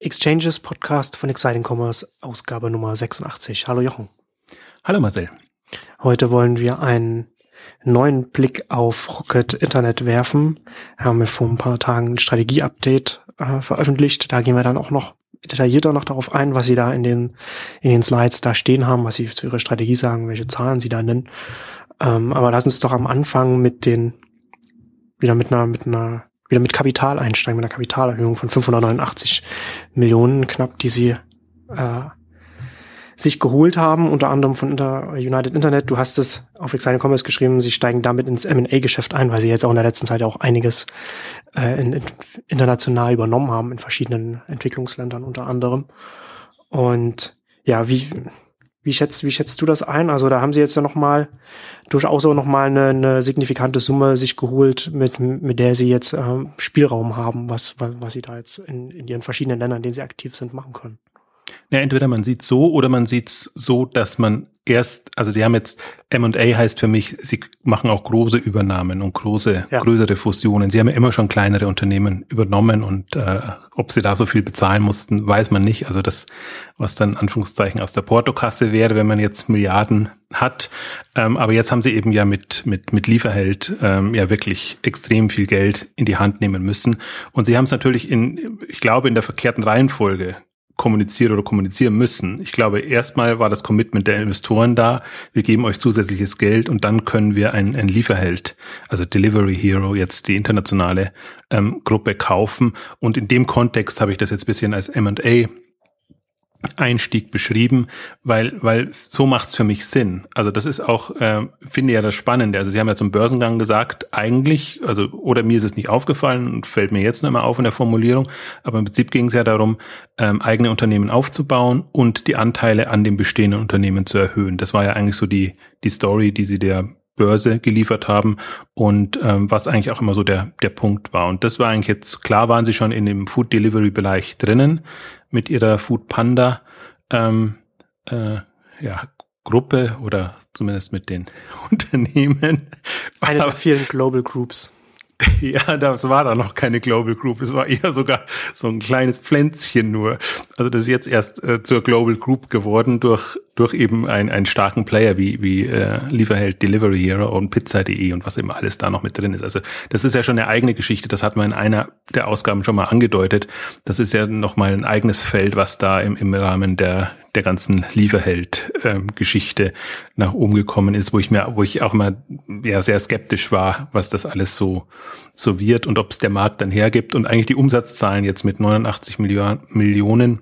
Exchanges Podcast von Exciting Commerce, Ausgabe Nummer 86. Hallo Jochen. Hallo Marcel. Heute wollen wir einen neuen Blick auf Rocket Internet werfen. Haben wir vor ein paar Tagen ein Strategie-Update äh, veröffentlicht. Da gehen wir dann auch noch detaillierter noch darauf ein, was sie da in den, in den Slides da stehen haben, was sie zu ihrer Strategie sagen, welche Zahlen sie da nennen. Ähm, aber lass uns doch am Anfang mit den, wieder mit einer, mit einer wieder mit Kapital einsteigen, mit einer Kapitalerhöhung von 589 Millionen knapp, die sie äh, sich geholt haben, unter anderem von Inter United Internet. Du hast es auf Exciting Commerce geschrieben, sie steigen damit ins M&A-Geschäft ein, weil sie jetzt auch in der letzten Zeit auch einiges äh, in, in, international übernommen haben, in verschiedenen Entwicklungsländern unter anderem. Und ja, wie, wie schätzt, wie schätzt du das ein? Also da haben sie jetzt ja nochmal durchaus auch nochmal eine, eine signifikante Summe sich geholt, mit, mit der sie jetzt äh, Spielraum haben, was, was, sie da jetzt in, in ihren verschiedenen Ländern, in denen sie aktiv sind, machen können. Ja, entweder man sieht so oder man sieht so, dass man erst, also sie haben jetzt M&A heißt für mich, sie machen auch große Übernahmen und große, ja. größere Fusionen. Sie haben ja immer schon kleinere Unternehmen übernommen und äh, ob sie da so viel bezahlen mussten, weiß man nicht. Also das, was dann Anführungszeichen aus der Portokasse wäre, wenn man jetzt Milliarden hat. Ähm, aber jetzt haben sie eben ja mit, mit, mit Lieferheld ähm, ja wirklich extrem viel Geld in die Hand nehmen müssen. Und sie haben es natürlich in, ich glaube, in der verkehrten Reihenfolge kommuniziert oder kommunizieren müssen. Ich glaube, erstmal war das Commitment der Investoren da. Wir geben euch zusätzliches Geld und dann können wir ein, ein Lieferheld, also Delivery Hero, jetzt die internationale ähm, Gruppe kaufen. Und in dem Kontext habe ich das jetzt bisschen als M&A Einstieg beschrieben, weil, weil so macht's für mich Sinn. Also das ist auch, äh, finde ja das Spannende. Also Sie haben ja zum Börsengang gesagt, eigentlich, also oder mir ist es nicht aufgefallen und fällt mir jetzt noch mal auf in der Formulierung, aber im Prinzip ging es ja darum, ähm, eigene Unternehmen aufzubauen und die Anteile an den bestehenden Unternehmen zu erhöhen. Das war ja eigentlich so die, die Story, die Sie der Börse geliefert haben und ähm, was eigentlich auch immer so der, der Punkt war. Und das war eigentlich jetzt, klar waren sie schon in dem Food Delivery Bereich drinnen mit ihrer Food Panda ähm, äh, ja, Gruppe oder zumindest mit den Unternehmen. Eine der vielen Global Groups. Ja, das war da noch keine Global Group. Es war eher sogar so ein kleines Pflänzchen nur. Also das ist jetzt erst äh, zur Global Group geworden durch durch eben ein, einen starken Player wie wie äh, Lieferheld, Delivery Hero und Pizza.de und was immer alles da noch mit drin ist. Also das ist ja schon eine eigene Geschichte. Das hat man in einer der Ausgaben schon mal angedeutet. Das ist ja noch mal ein eigenes Feld, was da im, im Rahmen der der ganzen Lieferheld-Geschichte ähm, nach oben gekommen ist, wo ich mir, wo ich auch mal ja sehr skeptisch war, was das alles so so wird und ob es der Markt dann hergibt und eigentlich die Umsatzzahlen jetzt mit 89 Milliarden, Millionen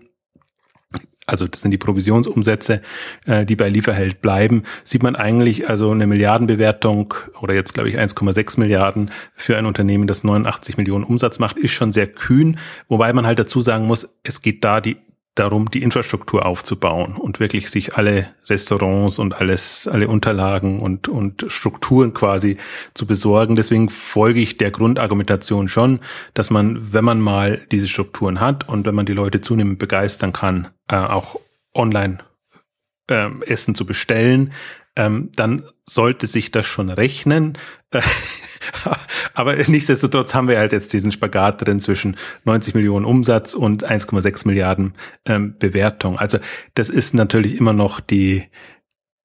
also das sind die Provisionsumsätze, äh, die bei Lieferheld bleiben, sieht man eigentlich also eine Milliardenbewertung oder jetzt glaube ich 1,6 Milliarden für ein Unternehmen, das 89 Millionen Umsatz macht, ist schon sehr kühn, wobei man halt dazu sagen muss, es geht da die darum, die Infrastruktur aufzubauen und wirklich sich alle Restaurants und alles, alle Unterlagen und, und Strukturen quasi zu besorgen. Deswegen folge ich der Grundargumentation schon, dass man, wenn man mal diese Strukturen hat und wenn man die Leute zunehmend begeistern kann, äh, auch online äh, Essen zu bestellen, ähm, dann sollte sich das schon rechnen. Aber nichtsdestotrotz haben wir halt jetzt diesen Spagat drin zwischen 90 Millionen Umsatz und 1,6 Milliarden ähm, Bewertung. Also das ist natürlich immer noch die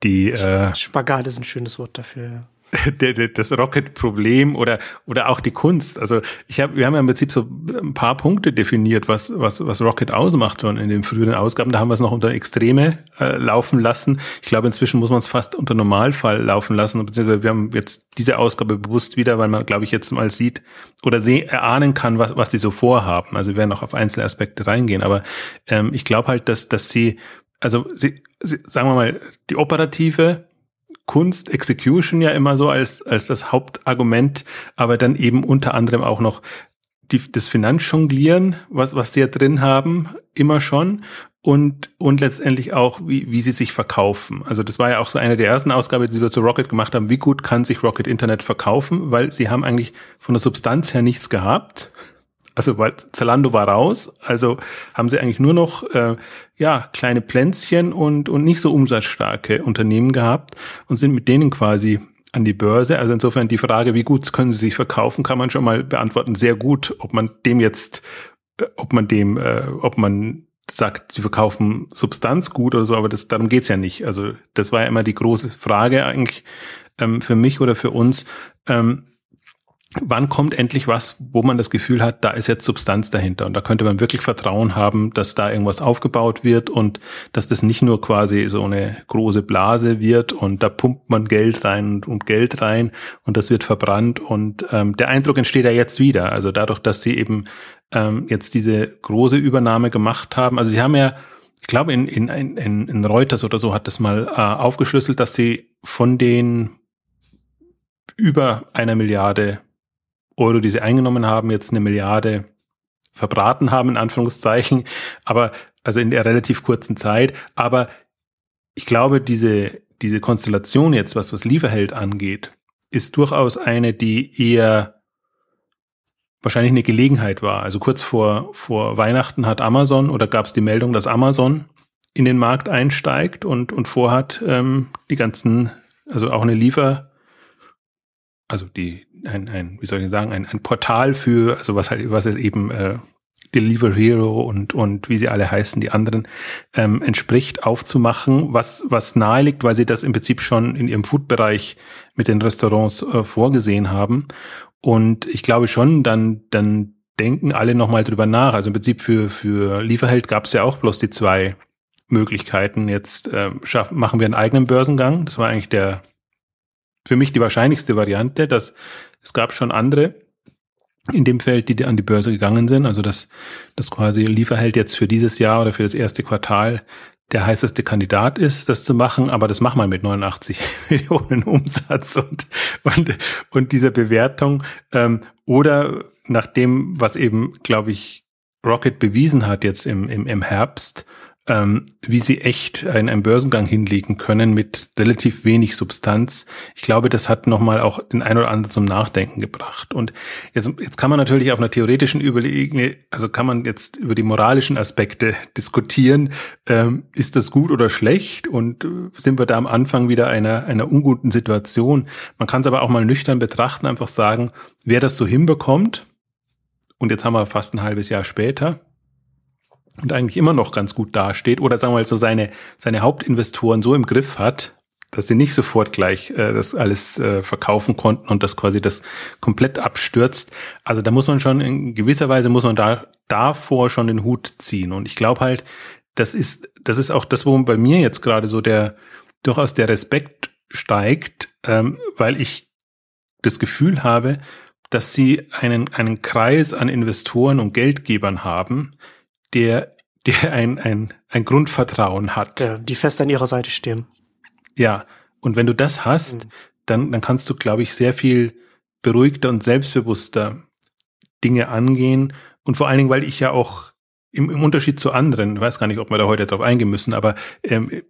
die äh, Spagat ist ein schönes Wort dafür das Rocket-Problem oder oder auch die Kunst. Also ich habe, wir haben ja im Prinzip so ein paar Punkte definiert, was was was Rocket ausmacht und in den früheren Ausgaben. Da haben wir es noch unter Extreme äh, laufen lassen. Ich glaube, inzwischen muss man es fast unter Normalfall laufen lassen. Beziehungsweise wir haben jetzt diese Ausgabe bewusst wieder, weil man, glaube ich, jetzt mal sieht oder seh, erahnen kann, was was die so vorhaben. Also wir werden auch auf einzelne Aspekte reingehen. Aber ähm, ich glaube halt, dass dass sie also sie, sie, sagen wir mal, die operative Kunst, Execution ja immer so als, als das Hauptargument, aber dann eben unter anderem auch noch die, das Finanzjonglieren, was, was sie ja drin haben, immer schon. Und, und letztendlich auch, wie, wie sie sich verkaufen. Also das war ja auch so eine der ersten Ausgaben, die wir zu Rocket gemacht haben. Wie gut kann sich Rocket Internet verkaufen? Weil sie haben eigentlich von der Substanz her nichts gehabt also weil Zalando war raus, also haben sie eigentlich nur noch äh, ja kleine Plänzchen und und nicht so umsatzstarke Unternehmen gehabt und sind mit denen quasi an die Börse. Also insofern die Frage, wie gut können sie sich verkaufen, kann man schon mal beantworten. Sehr gut, ob man dem jetzt ob man dem, äh, ob man sagt, sie verkaufen Substanz gut oder so, aber das, darum geht's ja nicht. Also das war ja immer die große Frage eigentlich ähm, für mich oder für uns. Ähm, wann kommt endlich was, wo man das Gefühl hat, da ist jetzt Substanz dahinter und da könnte man wirklich Vertrauen haben, dass da irgendwas aufgebaut wird und dass das nicht nur quasi so eine große Blase wird und da pumpt man Geld rein und Geld rein und das wird verbrannt und ähm, der Eindruck entsteht ja jetzt wieder. Also dadurch, dass sie eben ähm, jetzt diese große Übernahme gemacht haben. Also sie haben ja ich glaube, in, in, in, in Reuters oder so hat das mal äh, aufgeschlüsselt, dass sie von den über einer Milliarde Euro, die sie eingenommen haben, jetzt eine Milliarde verbraten haben, in Anführungszeichen, aber also in der relativ kurzen Zeit. Aber ich glaube, diese, diese Konstellation jetzt, was was Lieferheld angeht, ist durchaus eine, die eher wahrscheinlich eine Gelegenheit war. Also kurz vor, vor Weihnachten hat Amazon oder gab es die Meldung, dass Amazon in den Markt einsteigt und, und vorhat, ähm, die ganzen, also auch eine Liefer, also die ein, ein wie soll ich sagen, ein, ein Portal für, also was halt, was es eben äh, Deliver Hero und, und wie sie alle heißen, die anderen, ähm, entspricht, aufzumachen, was, was nahe liegt, weil sie das im Prinzip schon in ihrem Food-Bereich mit den Restaurants äh, vorgesehen haben. Und ich glaube schon, dann, dann denken alle nochmal drüber nach. Also im Prinzip für, für Lieferheld gab es ja auch bloß die zwei Möglichkeiten. Jetzt äh, schaffen, machen wir einen eigenen Börsengang. Das war eigentlich der, für mich die wahrscheinlichste Variante, dass es gab schon andere in dem Feld, die an die Börse gegangen sind. Also dass das quasi Lieferheld jetzt für dieses Jahr oder für das erste Quartal der heißeste Kandidat ist, das zu machen, aber das macht man mit 89 Millionen Umsatz und, und, und dieser Bewertung. Ähm, oder nach dem, was eben, glaube ich, Rocket bewiesen hat jetzt im, im, im Herbst, ähm, wie sie echt einen, einen Börsengang hinlegen können mit relativ wenig Substanz. Ich glaube, das hat nochmal auch den ein oder anderen zum Nachdenken gebracht. Und jetzt, jetzt kann man natürlich auf einer theoretischen Überlegung, also kann man jetzt über die moralischen Aspekte diskutieren. Ähm, ist das gut oder schlecht? Und äh, sind wir da am Anfang wieder einer, einer unguten Situation? Man kann es aber auch mal nüchtern betrachten, einfach sagen, wer das so hinbekommt, und jetzt haben wir fast ein halbes Jahr später, und eigentlich immer noch ganz gut dasteht oder sagen wir mal so seine, seine Hauptinvestoren so im Griff hat, dass sie nicht sofort gleich äh, das alles äh, verkaufen konnten und das quasi das komplett abstürzt. Also da muss man schon in gewisser Weise muss man da davor schon den Hut ziehen. Und ich glaube halt, das ist das ist auch das, wo bei mir jetzt gerade so der durchaus der Respekt steigt, ähm, weil ich das Gefühl habe, dass sie einen einen Kreis an Investoren und Geldgebern haben, der, der ein, ein, ein Grundvertrauen hat. Ja, die fest an ihrer Seite stehen. Ja, und wenn du das hast, mhm. dann, dann kannst du, glaube ich, sehr viel beruhigter und selbstbewusster Dinge angehen. Und vor allen Dingen, weil ich ja auch im, im Unterschied zu anderen, weiß gar nicht, ob wir da heute drauf eingehen müssen, aber ähm,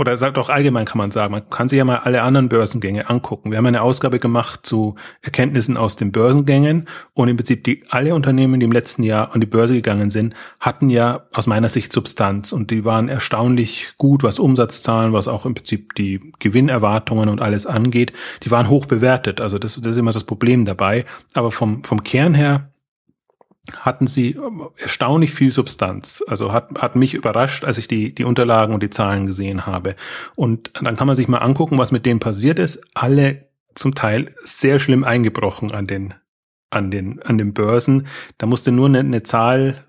oder sagt auch allgemein kann man sagen, man kann sich ja mal alle anderen Börsengänge angucken. Wir haben eine Ausgabe gemacht zu Erkenntnissen aus den Börsengängen und im Prinzip die alle Unternehmen, die im letzten Jahr an die Börse gegangen sind, hatten ja aus meiner Sicht Substanz und die waren erstaunlich gut, was Umsatzzahlen, was auch im Prinzip die Gewinnerwartungen und alles angeht. Die waren hoch bewertet, also das, das ist immer das Problem dabei. Aber vom, vom Kern her hatten sie erstaunlich viel Substanz. Also hat, hat mich überrascht, als ich die, die Unterlagen und die Zahlen gesehen habe. Und dann kann man sich mal angucken, was mit denen passiert ist. Alle zum Teil sehr schlimm eingebrochen an den, an den, an den Börsen. Da musste nur eine, eine Zahl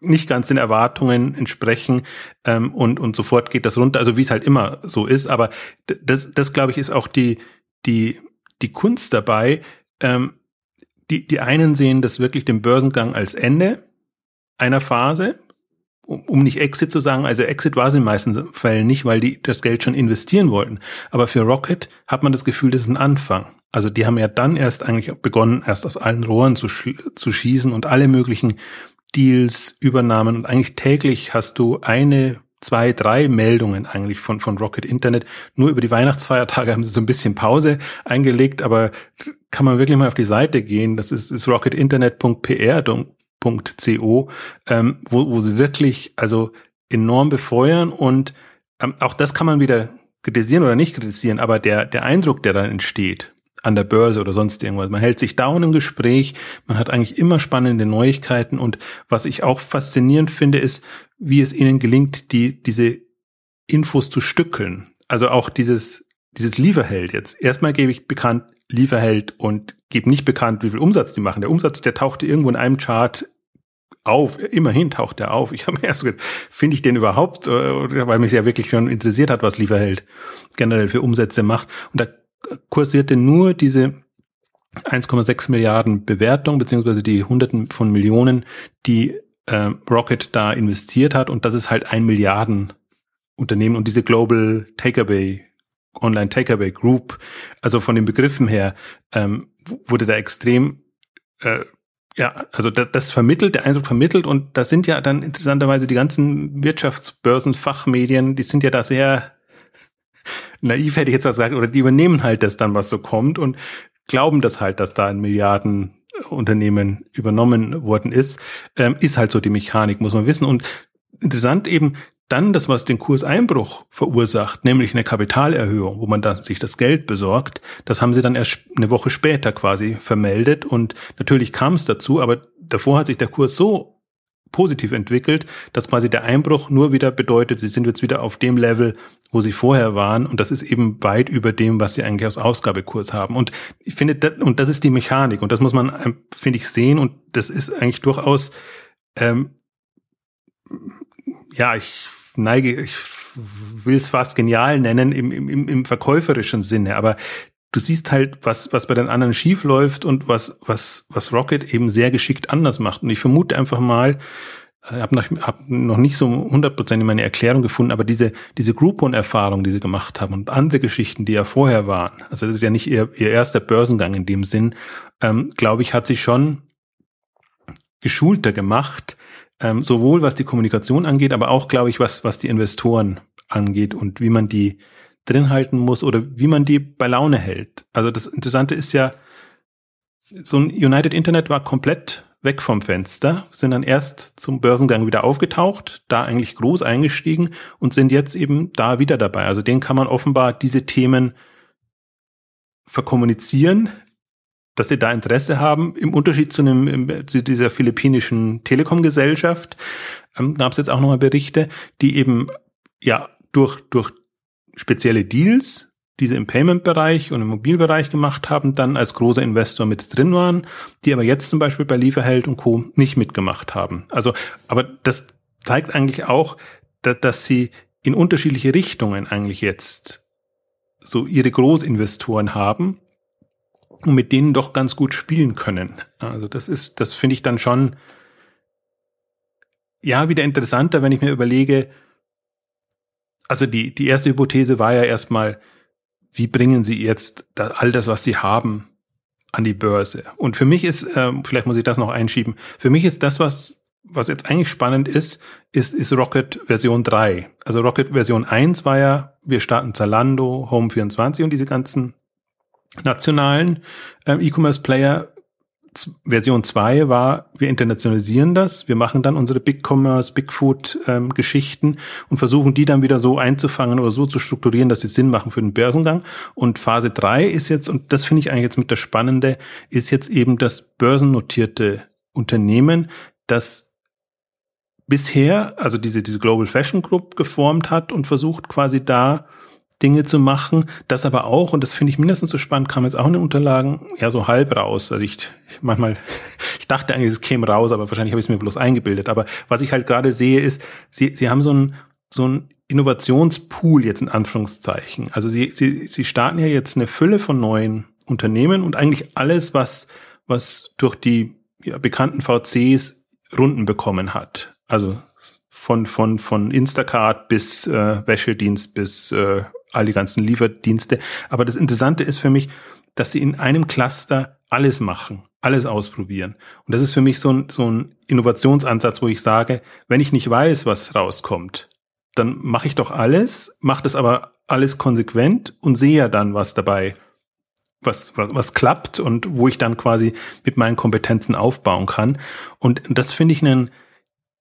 nicht ganz den Erwartungen entsprechen ähm, und und sofort geht das runter. Also wie es halt immer so ist. Aber das, das glaube ich, ist auch die die die Kunst dabei. Ähm, die, die einen sehen das wirklich den Börsengang als Ende einer Phase, um, um nicht Exit zu sagen. Also Exit war es in den meisten Fällen nicht, weil die das Geld schon investieren wollten. Aber für Rocket hat man das Gefühl, das ist ein Anfang. Also die haben ja dann erst eigentlich begonnen, erst aus allen Rohren zu, zu schießen und alle möglichen Deals, Übernahmen und eigentlich täglich hast du eine zwei, drei Meldungen eigentlich von, von Rocket Internet. Nur über die Weihnachtsfeiertage haben sie so ein bisschen Pause eingelegt, aber kann man wirklich mal auf die Seite gehen. Das ist, ist rocketinternet.pr.co, ähm, wo, wo sie wirklich also enorm befeuern und ähm, auch das kann man wieder kritisieren oder nicht kritisieren, aber der, der Eindruck, der dann entsteht, an der Börse oder sonst irgendwas. Man hält sich down im Gespräch, man hat eigentlich immer spannende Neuigkeiten und was ich auch faszinierend finde, ist, wie es ihnen gelingt, die, diese Infos zu stückeln. Also auch dieses, dieses Lieferheld jetzt. Erstmal gebe ich bekannt Lieferheld und gebe nicht bekannt, wie viel Umsatz die machen. Der Umsatz, der tauchte irgendwo in einem Chart auf. Immerhin taucht der auf. Ich habe mir erst gedacht, finde ich den überhaupt, äh, weil mich ja wirklich schon interessiert hat, was Lieferheld generell für Umsätze macht. Und da kursierte nur diese 1,6 Milliarden Bewertung, beziehungsweise die Hunderten von Millionen, die äh, Rocket da investiert hat. Und das ist halt ein Milliarden Unternehmen und diese Global Takeaway Online Takeaway Group, also von den Begriffen her, ähm, wurde da extrem äh, ja, also das, das vermittelt, der Eindruck vermittelt und das sind ja dann interessanterweise die ganzen Wirtschaftsbörsen, Fachmedien, die sind ja da sehr naiv, hätte ich jetzt was gesagt, oder die übernehmen halt das dann, was so kommt und glauben das halt, dass da ein Milliardenunternehmen übernommen worden ist, ähm, ist halt so die Mechanik, muss man wissen. Und interessant eben, dann das, was den Kurseinbruch verursacht, nämlich eine Kapitalerhöhung, wo man da sich das Geld besorgt, das haben sie dann erst eine Woche später quasi vermeldet und natürlich kam es dazu, aber davor hat sich der Kurs so positiv entwickelt, dass quasi der Einbruch nur wieder bedeutet, sie sind jetzt wieder auf dem Level, wo sie vorher waren und das ist eben weit über dem, was sie eigentlich aus Ausgabekurs haben. Und ich finde, das, und das ist die Mechanik und das muss man, ähm, finde ich, sehen und das ist eigentlich durchaus, ähm, ja, ich neige, ich will es fast genial nennen im, im, im verkäuferischen Sinne, aber du siehst halt, was, was bei den anderen schief läuft und was, was, was Rocket eben sehr geschickt anders macht. Und ich vermute einfach mal, ich habe noch, hab noch nicht so hundertprozentig meine Erklärung gefunden, aber diese, diese Groupon-Erfahrung, die sie gemacht haben und andere Geschichten, die ja vorher waren, also das ist ja nicht ihr, ihr erster Börsengang in dem Sinn, ähm, glaube ich, hat sich schon geschulter gemacht, ähm, sowohl was die Kommunikation angeht, aber auch, glaube ich, was, was die Investoren angeht und wie man die drin halten muss oder wie man die bei Laune hält. Also das Interessante ist ja, so ein United Internet war komplett weg vom Fenster, sind dann erst zum Börsengang wieder aufgetaucht, da eigentlich groß eingestiegen und sind jetzt eben da wieder dabei. Also denen kann man offenbar diese Themen verkommunizieren, dass sie da Interesse haben, im Unterschied zu, einem, zu dieser philippinischen Telekom-Gesellschaft. Ähm, gab es jetzt auch nochmal Berichte, die eben ja durch, durch spezielle Deals, die sie im Payment-Bereich und im Mobilbereich gemacht haben, dann als großer Investor mit drin waren, die aber jetzt zum Beispiel bei Lieferheld und Co. nicht mitgemacht haben. Also, aber das zeigt eigentlich auch, dass, dass sie in unterschiedliche Richtungen eigentlich jetzt so ihre Großinvestoren haben und mit denen doch ganz gut spielen können. Also das ist, das finde ich dann schon, ja, wieder interessanter, wenn ich mir überlege, also die, die erste Hypothese war ja erstmal, wie bringen Sie jetzt all das, was Sie haben, an die Börse? Und für mich ist, äh, vielleicht muss ich das noch einschieben, für mich ist das, was, was jetzt eigentlich spannend ist, ist, ist Rocket Version 3. Also Rocket Version 1 war ja, wir starten Zalando, Home24 und diese ganzen nationalen ähm, E-Commerce-Player. Version 2 war, wir internationalisieren das, wir machen dann unsere Big Commerce, Big Food ähm, Geschichten und versuchen die dann wieder so einzufangen oder so zu strukturieren, dass sie Sinn machen für den Börsengang. Und Phase 3 ist jetzt, und das finde ich eigentlich jetzt mit der Spannende, ist jetzt eben das börsennotierte Unternehmen, das bisher, also diese, diese Global Fashion Group geformt hat und versucht quasi da Dinge zu machen. Das aber auch, und das finde ich mindestens so spannend, kam jetzt auch in den Unterlagen, ja, so halb raus. Also ich, ich manchmal, ich dachte eigentlich, es käme raus, aber wahrscheinlich habe ich es mir bloß eingebildet. Aber was ich halt gerade sehe, ist, sie, sie haben so ein, so ein Innovationspool jetzt in Anführungszeichen. Also sie, sie, sie starten ja jetzt eine Fülle von neuen Unternehmen und eigentlich alles, was, was durch die ja, bekannten VCs Runden bekommen hat. Also von, von, von Instacart bis äh, Wäschedienst bis äh, all die ganzen Lieferdienste. Aber das Interessante ist für mich, dass sie in einem Cluster alles machen, alles ausprobieren. Und das ist für mich so ein, so ein Innovationsansatz, wo ich sage, wenn ich nicht weiß, was rauskommt, dann mache ich doch alles, mache das aber alles konsequent und sehe ja dann, was dabei, was, was, was klappt und wo ich dann quasi mit meinen Kompetenzen aufbauen kann. Und das finde ich einen,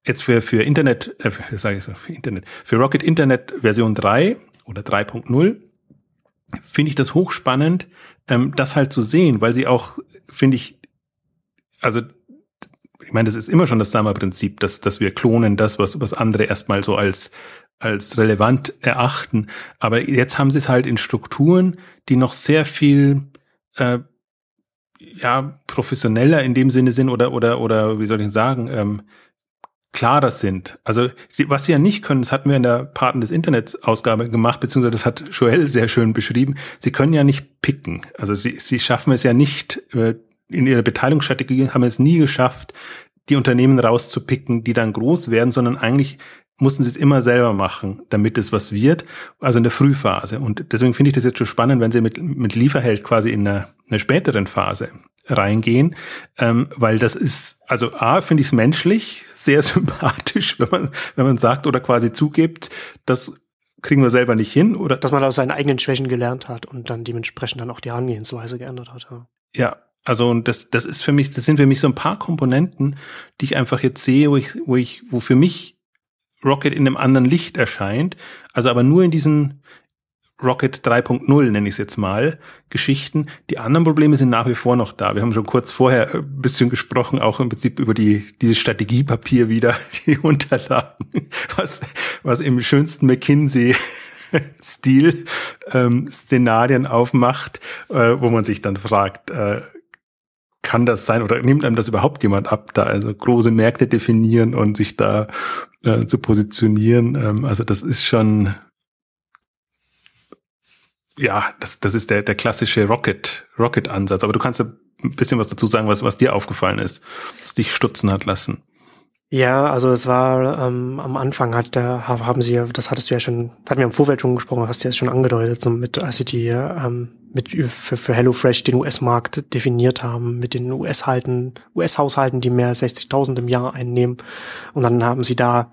jetzt für, für Internet, äh, sage ich so, für Internet, für Rocket Internet Version 3 oder 3.0 finde ich das hochspannend, ähm, das halt zu sehen, weil sie auch, finde ich, also ich meine, das ist immer schon das Sammer-Prinzip, dass, dass wir klonen das, was, was andere erstmal so als, als relevant erachten. Aber jetzt haben sie es halt in Strukturen, die noch sehr viel äh, ja, professioneller in dem Sinne sind oder, oder, oder wie soll ich sagen, ähm, klarer sind. Also sie, was sie ja nicht können, das hatten wir in der Paten des Internets Ausgabe gemacht, beziehungsweise das hat Joel sehr schön beschrieben. Sie können ja nicht picken. Also sie, sie schaffen es ja nicht, äh, in ihrer Beteiligungsstrategie haben es nie geschafft, die Unternehmen rauszupicken, die dann groß werden, sondern eigentlich mussten sie es immer selber machen, damit es was wird, also in der Frühphase. Und deswegen finde ich das jetzt schon spannend, wenn sie mit, mit Lieferheld quasi in einer, einer späteren Phase reingehen, ähm, weil das ist, also A, finde ich es menschlich sehr sympathisch, wenn man, wenn man sagt oder quasi zugibt, das kriegen wir selber nicht hin oder. Dass man aus seinen eigenen Schwächen gelernt hat und dann dementsprechend dann auch die Herangehensweise geändert hat. Ja, ja also und das, das ist für mich, das sind für mich so ein paar Komponenten, die ich einfach jetzt sehe, wo ich, wo ich, wo für mich Rocket in einem anderen Licht erscheint, also aber nur in diesen Rocket 3.0, nenne ich es jetzt mal, Geschichten. Die anderen Probleme sind nach wie vor noch da. Wir haben schon kurz vorher ein bisschen gesprochen, auch im Prinzip über die, dieses Strategiepapier wieder, die Unterlagen, was, was im schönsten McKinsey Stil ähm, Szenarien aufmacht, äh, wo man sich dann fragt, äh, kann das sein oder nimmt einem das überhaupt jemand ab, da also große Märkte definieren und sich da äh, zu positionieren? Ähm, also das ist schon ja, das, das ist der, der klassische Rocket, Rocket-Ansatz. Aber du kannst ja ein bisschen was dazu sagen, was, was dir aufgefallen ist, was dich stutzen hat lassen. Ja, also es war ähm, am Anfang hat da haben sie, das hattest du ja schon, hatten wir im Vorfeld schon gesprochen, hast du ja schon angedeutet, so mit als sie die ähm, mit für, für HelloFresh den US-Markt definiert haben, mit den US-Halten, US-Haushalten, die mehr als 60.000 im Jahr einnehmen, und dann haben sie da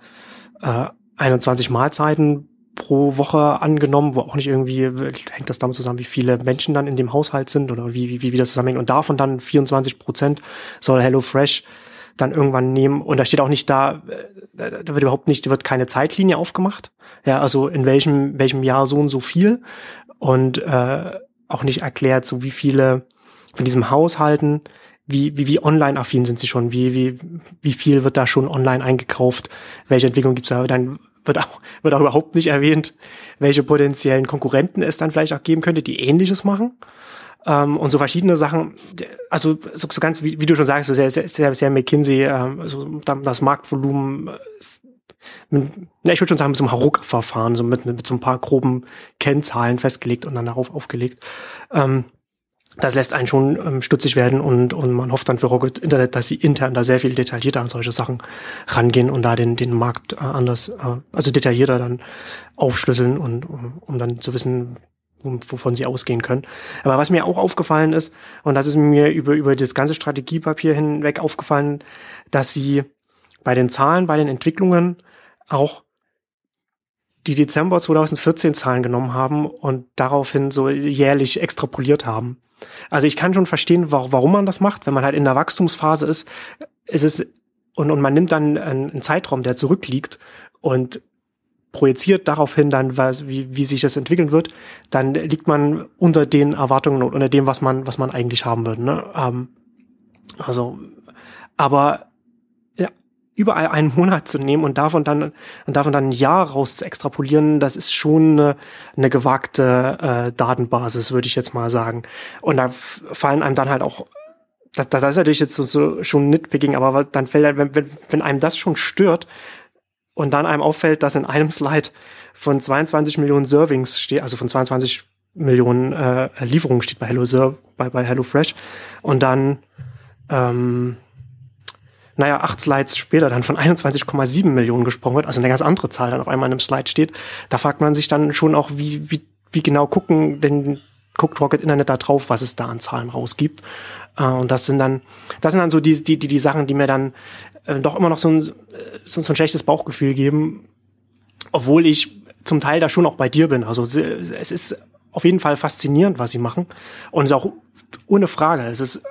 äh, 21 Mahlzeiten pro Woche angenommen, wo auch nicht irgendwie hängt das damit zusammen, wie viele Menschen dann in dem Haushalt sind oder wie, wie, wie das zusammenhängt. Und davon dann 24 Prozent soll HelloFresh dann irgendwann nehmen. Und da steht auch nicht da, äh, da wird überhaupt nicht, wird keine Zeitlinie aufgemacht. Ja, also in welchem, welchem Jahr so und so viel. Und äh, auch nicht erklärt, so wie viele von diesem Haushalten, wie, wie, wie online-affin sind sie schon, wie, wie, wie viel wird da schon online eingekauft, welche Entwicklung gibt's da, dann wird auch, wird auch überhaupt nicht erwähnt, welche potenziellen Konkurrenten es dann vielleicht auch geben könnte, die ähnliches machen. Ähm, und so verschiedene Sachen, also so, so ganz, wie, wie, du schon sagst, so sehr, sehr, sehr, sehr McKinsey, ähm, so das Marktvolumen, äh, mit, ich würde schon sagen, mit so einem Hauruck-Verfahren, so mit, mit, mit so ein paar groben Kennzahlen festgelegt und dann darauf aufgelegt. Ähm, das lässt einen schon ähm, stutzig werden und, und man hofft dann für Rocket Internet, dass sie intern da sehr viel detaillierter an solche Sachen rangehen und da den, den Markt äh, anders, äh, also detaillierter dann aufschlüsseln und um, um dann zu wissen, wovon sie ausgehen können. Aber was mir auch aufgefallen ist, und das ist mir über, über das ganze Strategiepapier hinweg aufgefallen, dass sie bei den Zahlen, bei den Entwicklungen auch die Dezember 2014 Zahlen genommen haben und daraufhin so jährlich extrapoliert haben. Also ich kann schon verstehen, warum man das macht. Wenn man halt in der Wachstumsphase ist, ist es und, und man nimmt dann einen, Zeitraum, der zurückliegt und projiziert daraufhin dann, was, wie, wie sich das entwickeln wird, dann liegt man unter den Erwartungen und unter dem, was man, was man eigentlich haben würde. Ne? Ähm, also, aber überall einen Monat zu nehmen und davon dann und davon dann ein Jahr raus zu extrapolieren, das ist schon eine, eine gewagte äh, Datenbasis, würde ich jetzt mal sagen. Und da fallen einem dann halt auch das, das ist natürlich jetzt so, so schon nitpicking, aber dann fällt, wenn, wenn, wenn einem das schon stört, und dann einem auffällt, dass in einem Slide von 22 Millionen Servings steht, also von 22 Millionen äh, Lieferungen steht bei Hello Serv bei, bei Hello Fresh und dann ähm, naja, acht Slides später dann von 21,7 Millionen gesprochen wird, also eine ganz andere Zahl dann auf einmal in einem Slide steht, da fragt man sich dann schon auch, wie, wie, wie genau gucken denn guckt Rocket Internet da drauf, was es da an Zahlen rausgibt. Äh, und das sind dann, das sind dann so die, die, die, die Sachen, die mir dann äh, doch immer noch so ein, so, so ein schlechtes Bauchgefühl geben, obwohl ich zum Teil da schon auch bei dir bin. Also es ist auf jeden Fall faszinierend, was sie machen. Und es ist auch ohne Frage. Es ist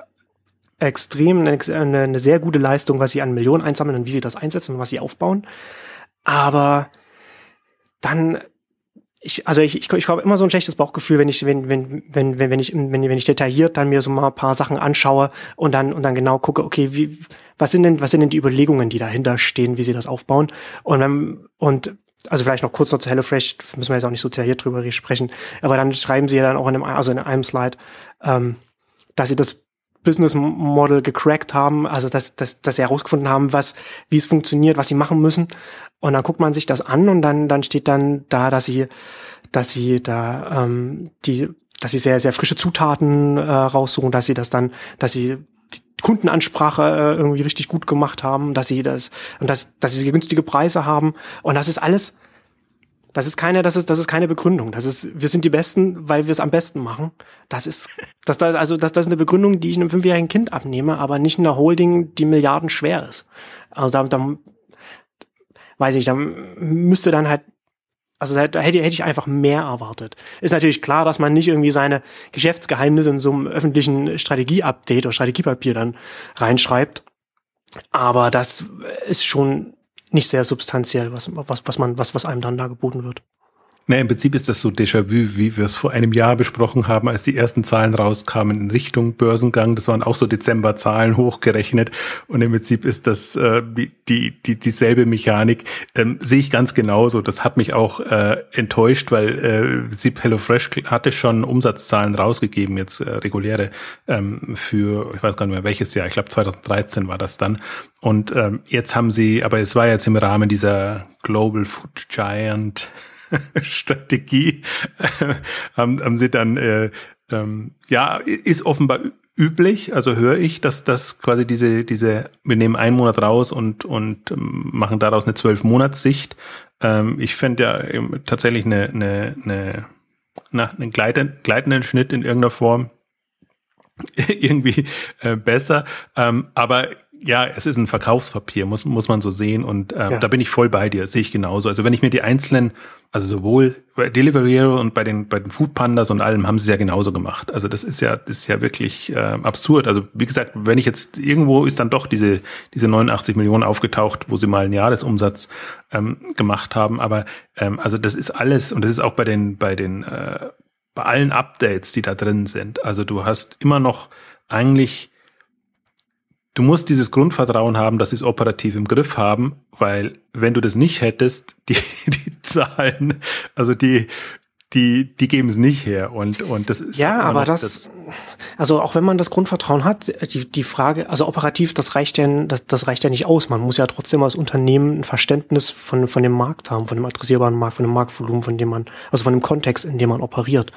extrem eine, eine, sehr gute Leistung, was sie an Millionen einsammeln und wie sie das einsetzen und was sie aufbauen. Aber dann ich, also ich, ich, ich habe immer so ein schlechtes Bauchgefühl, wenn ich, wenn, wenn, wenn, wenn, wenn ich, wenn, wenn ich detailliert dann mir so mal ein paar Sachen anschaue und dann, und dann genau gucke, okay, wie, was sind denn, was sind denn die Überlegungen, die dahinter stehen, wie sie das aufbauen? Und wenn, und also vielleicht noch kurz noch zu HelloFresh, müssen wir jetzt auch nicht so detailliert drüber sprechen, aber dann schreiben sie ja dann auch in einem, also in einem Slide, ähm, dass sie das Business Model gecrackt haben, also dass, dass, dass sie herausgefunden haben, was, wie es funktioniert, was sie machen müssen. Und dann guckt man sich das an und dann, dann steht dann da, dass sie, dass sie da ähm, die, dass sie sehr, sehr frische Zutaten äh, raussuchen, dass sie das dann, dass sie die Kundenansprache äh, irgendwie richtig gut gemacht haben, dass sie das und dass, dass sie günstige Preise haben. Und das ist alles das ist keine, das ist, das ist keine Begründung. Das ist, wir sind die Besten, weil wir es am besten machen. Das ist, das, das, also, das, das ist eine Begründung, die ich einem fünfjährigen Kind abnehme, aber nicht einer Holding, die Milliarden schwer ist. Also da, da weiß ich, da müsste dann halt, also da, da hätte, hätte ich einfach mehr erwartet. Ist natürlich klar, dass man nicht irgendwie seine Geschäftsgeheimnisse in so einem öffentlichen Strategie-Update oder Strategiepapier dann reinschreibt. Aber das ist schon nicht sehr substanziell, was, was, was man, was, was einem dann da geboten wird. Naja, im Prinzip ist das so Déjà-vu, wie wir es vor einem Jahr besprochen haben, als die ersten Zahlen rauskamen in Richtung Börsengang. Das waren auch so Dezember-Zahlen hochgerechnet. Und im Prinzip ist das äh, die, die, dieselbe Mechanik. Ähm, sehe ich ganz genauso. Das hat mich auch äh, enttäuscht, weil äh, Sip HelloFresh hatte schon Umsatzzahlen rausgegeben, jetzt äh, reguläre, ähm, für, ich weiß gar nicht mehr welches Jahr, ich glaube 2013 war das dann. Und ähm, jetzt haben sie, aber es war jetzt im Rahmen dieser Global Food Giant Strategie haben, haben sie dann äh, ähm, ja ist offenbar üblich, also höre ich, dass das quasi diese diese wir nehmen einen Monat raus und und ähm, machen daraus eine zwölf Monatssicht. Ähm, ich fände ja tatsächlich eine eine eine na, einen gleitenden, gleitenden Schnitt in irgendeiner Form irgendwie äh, besser. Ähm, aber ja, es ist ein Verkaufspapier, muss, muss man so sehen. Und ähm, ja. da bin ich voll bei dir, sehe ich genauso. Also wenn ich mir die einzelnen, also sowohl bei Deliveroo und bei den, bei den Food Pandas und allem haben sie es ja genauso gemacht. Also das ist ja, das ist ja wirklich äh, absurd. Also wie gesagt, wenn ich jetzt irgendwo ist dann doch diese, diese 89 Millionen aufgetaucht, wo sie mal einen Jahresumsatz ähm, gemacht haben. Aber ähm, also das ist alles und das ist auch bei den, bei den, äh, bei allen Updates, die da drin sind. Also du hast immer noch eigentlich du musst dieses Grundvertrauen haben, dass sie es operativ im Griff haben, weil wenn du das nicht hättest, die, die Zahlen, also die, die, die geben es nicht her und, und das ist. Ja, aber das, das, also auch wenn man das Grundvertrauen hat, die, die Frage, also operativ, das reicht ja, das, das reicht ja nicht aus. Man muss ja trotzdem als Unternehmen ein Verständnis von, von dem Markt haben, von dem adressierbaren Markt, von dem Marktvolumen, von dem man, also von dem Kontext, in dem man operiert.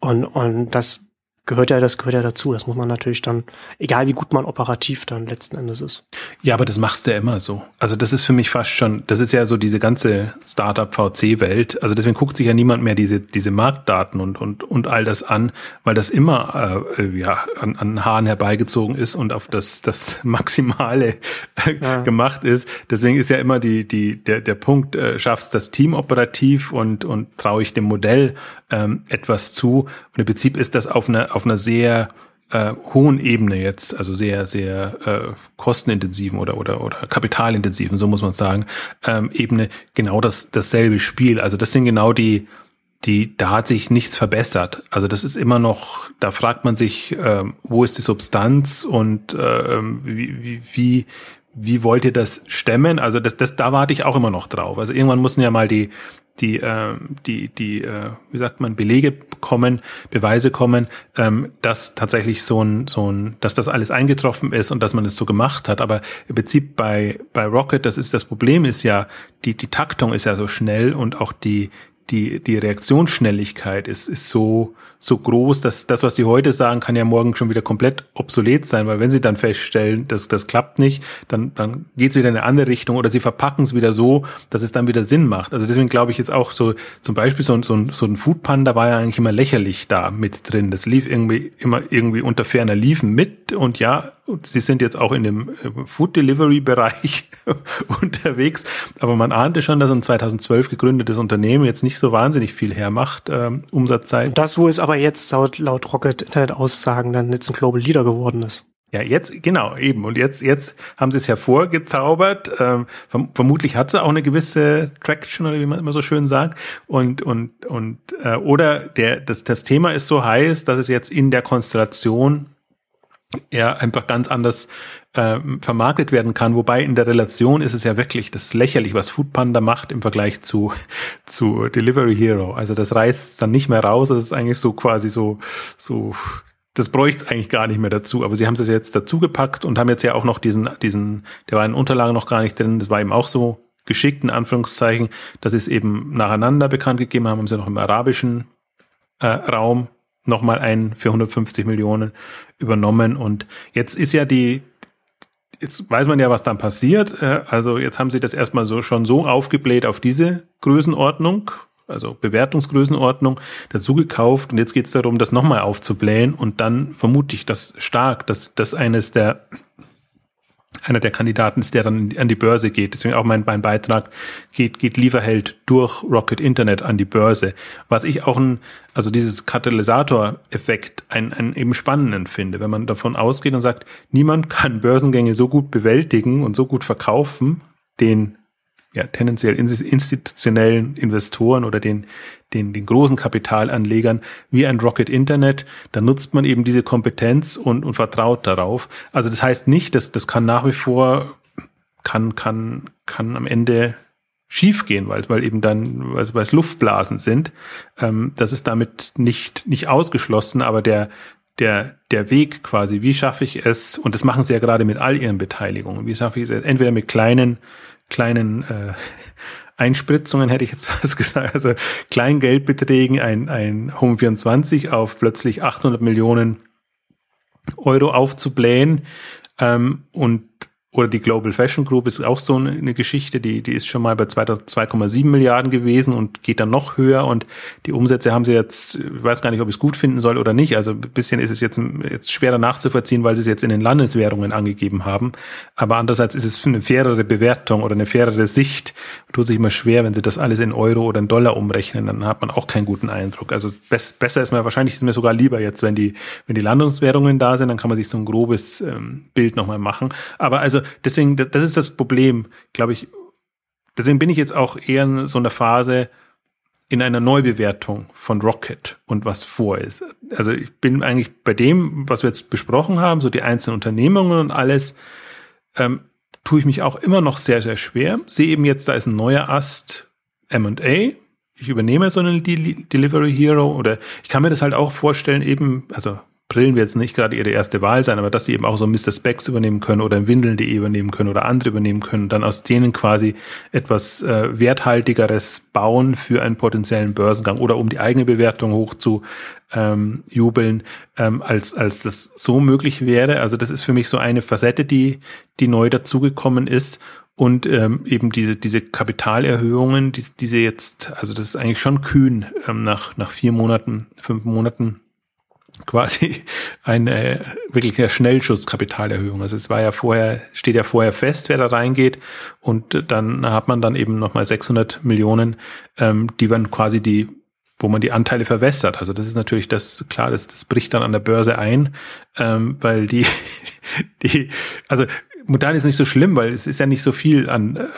Und, und das gehört ja, das gehört ja dazu. Das muss man natürlich dann, egal wie gut man operativ dann letzten Endes ist. Ja, aber das machst du ja immer so. Also das ist für mich fast schon, das ist ja so diese ganze Startup-VC-Welt. Also deswegen guckt sich ja niemand mehr diese, diese Marktdaten und, und, und all das an, weil das immer äh, ja, an, an Haaren herbeigezogen ist und auf das, das Maximale äh, ja. gemacht ist. Deswegen ist ja immer die, die, der, der Punkt, äh, schaffst das Team operativ und, und traue ich dem Modell ähm, etwas zu. Und im Prinzip ist das auf einer auf einer sehr äh, hohen Ebene jetzt, also sehr, sehr äh, kostenintensiven oder, oder, oder kapitalintensiven, so muss man sagen, ähm, Ebene genau das, dasselbe Spiel. Also das sind genau die, die, da hat sich nichts verbessert. Also das ist immer noch, da fragt man sich, äh, wo ist die Substanz und äh, wie, wie, wie, wie wollt ihr das stemmen? Also das, das, da warte ich auch immer noch drauf. Also irgendwann müssen ja mal die, die, äh, die, die, äh, wie sagt man, Belege kommen, Beweise kommen, ähm, dass tatsächlich so ein, so ein, dass das alles eingetroffen ist und dass man es so gemacht hat. Aber im Prinzip bei, bei Rocket, das ist das Problem, ist ja, die, die Taktung ist ja so schnell und auch die, die, die Reaktionsschnelligkeit ist, ist so, so groß, dass das, was sie heute sagen, kann ja morgen schon wieder komplett obsolet sein, weil wenn sie dann feststellen, dass das klappt nicht, dann, dann geht es wieder in eine andere Richtung oder sie verpacken es wieder so, dass es dann wieder Sinn macht. Also deswegen glaube ich jetzt auch so, zum Beispiel so, so, so ein Food Panda war ja eigentlich immer lächerlich da mit drin. Das lief irgendwie immer irgendwie unter ferner Liefen mit und ja, sie sind jetzt auch in dem äh, Food Delivery Bereich unterwegs, aber man ahnte schon, dass ein 2012 gegründetes Unternehmen jetzt nicht so wahnsinnig viel hermacht, ähm, Umsatzzeit. Das, wo es aber jetzt laut, laut Rocket Internet Aussagen dann jetzt ein Global Leader geworden ist. Ja, jetzt, genau, eben. Und jetzt, jetzt haben sie es hervorgezaubert. Ähm, verm vermutlich hat sie auch eine gewisse Traction, oder wie man immer so schön sagt. Und, und, und, äh, oder der, das, das Thema ist so heiß, dass es jetzt in der Konstellation ja einfach ganz anders äh, vermarktet werden kann. Wobei in der Relation ist es ja wirklich, das ist lächerlich, was Foodpanda macht im Vergleich zu, zu Delivery Hero. Also das reißt dann nicht mehr raus. Das ist eigentlich so quasi so, so das bräuchte es eigentlich gar nicht mehr dazu, aber sie haben es jetzt dazu gepackt und haben jetzt ja auch noch diesen, diesen, der war in Unterlagen noch gar nicht drin, das war eben auch so geschickt, in Anführungszeichen, dass sie es eben nacheinander bekannt gegeben haben, haben sie noch im arabischen äh, Raum nochmal einen für 150 Millionen übernommen. Und jetzt ist ja die, jetzt weiß man ja, was dann passiert, äh, also jetzt haben sie das erstmal so schon so aufgebläht auf diese Größenordnung, also Bewertungsgrößenordnung, dazu gekauft. Und jetzt geht es darum, das nochmal aufzublähen. Und dann vermute ich das stark, dass das eines der einer der Kandidaten ist, der dann an die Börse geht. Deswegen auch mein, mein Beitrag geht, geht Lieferheld durch Rocket Internet an die Börse. Was ich auch ein, also dieses Katalysator-Effekt einen, einen eben spannenden finde, wenn man davon ausgeht und sagt, niemand kann Börsengänge so gut bewältigen und so gut verkaufen, den ja, tendenziell institutionellen Investoren oder den, den, den großen Kapitalanlegern wie ein Rocket Internet, da nutzt man eben diese Kompetenz und, und vertraut darauf. Also das heißt nicht, dass das kann nach wie vor, kann, kann, kann am Ende schiefgehen, weil, weil eben dann, weil es Luftblasen sind. Ähm, das ist damit nicht, nicht ausgeschlossen, aber der, der, der Weg quasi, wie schaffe ich es, und das machen sie ja gerade mit all ihren Beteiligungen, wie schaffe ich es entweder mit kleinen kleinen äh, Einspritzungen, hätte ich jetzt fast gesagt, also Kleingeldbeträgen, ein, ein Home 24 auf plötzlich 800 Millionen Euro aufzublähen ähm, und oder die Global Fashion Group ist auch so eine Geschichte, die, die ist schon mal bei 2,7 Milliarden gewesen und geht dann noch höher und die Umsätze haben sie jetzt, ich weiß gar nicht, ob ich es gut finden soll oder nicht. Also ein bisschen ist es jetzt, jetzt schwerer nachzuvollziehen, weil sie es jetzt in den Landeswährungen angegeben haben. Aber andererseits ist es eine fairere Bewertung oder eine fairere Sicht. Tut sich immer schwer, wenn sie das alles in Euro oder in Dollar umrechnen, dann hat man auch keinen guten Eindruck. Also besser ist mir wahrscheinlich ist mir sogar lieber jetzt, wenn die, wenn die Landungswährungen da sind, dann kann man sich so ein grobes ähm, Bild nochmal machen. Aber also deswegen, das ist das Problem, glaube ich. Deswegen bin ich jetzt auch eher in so einer Phase in einer Neubewertung von Rocket und was vor ist. Also ich bin eigentlich bei dem, was wir jetzt besprochen haben, so die einzelnen Unternehmungen und alles, ähm, tue ich mich auch immer noch sehr, sehr schwer. Sehe eben jetzt, da ist ein neuer Ast M&A. Ich übernehme so einen Delivery Hero oder ich kann mir das halt auch vorstellen, eben, also Brillen wird jetzt nicht gerade ihre erste Wahl sein, aber dass sie eben auch so Mr. Specs übernehmen können oder Windeln.de übernehmen können oder andere übernehmen können, dann aus denen quasi etwas äh, werthaltigeres bauen für einen potenziellen Börsengang oder um die eigene Bewertung hoch zu ähm, jubeln, ähm, als, als das so möglich wäre. Also das ist für mich so eine Facette, die, die neu dazugekommen ist und ähm, eben diese diese Kapitalerhöhungen, die, diese jetzt, also das ist eigentlich schon kühn ähm, nach nach vier Monaten, fünf Monaten quasi eine wirklich eine Schnellschusskapitalerhöhung. Also es war ja vorher, steht ja vorher fest, wer da reingeht und dann hat man dann eben nochmal 600 Millionen, ähm, die man quasi die wo man die Anteile verwässert. Also das ist natürlich das, klar, das, das bricht dann an der Börse ein, ähm, weil die, die, also Mutan ist nicht so schlimm, weil es ist ja nicht so viel an, äh,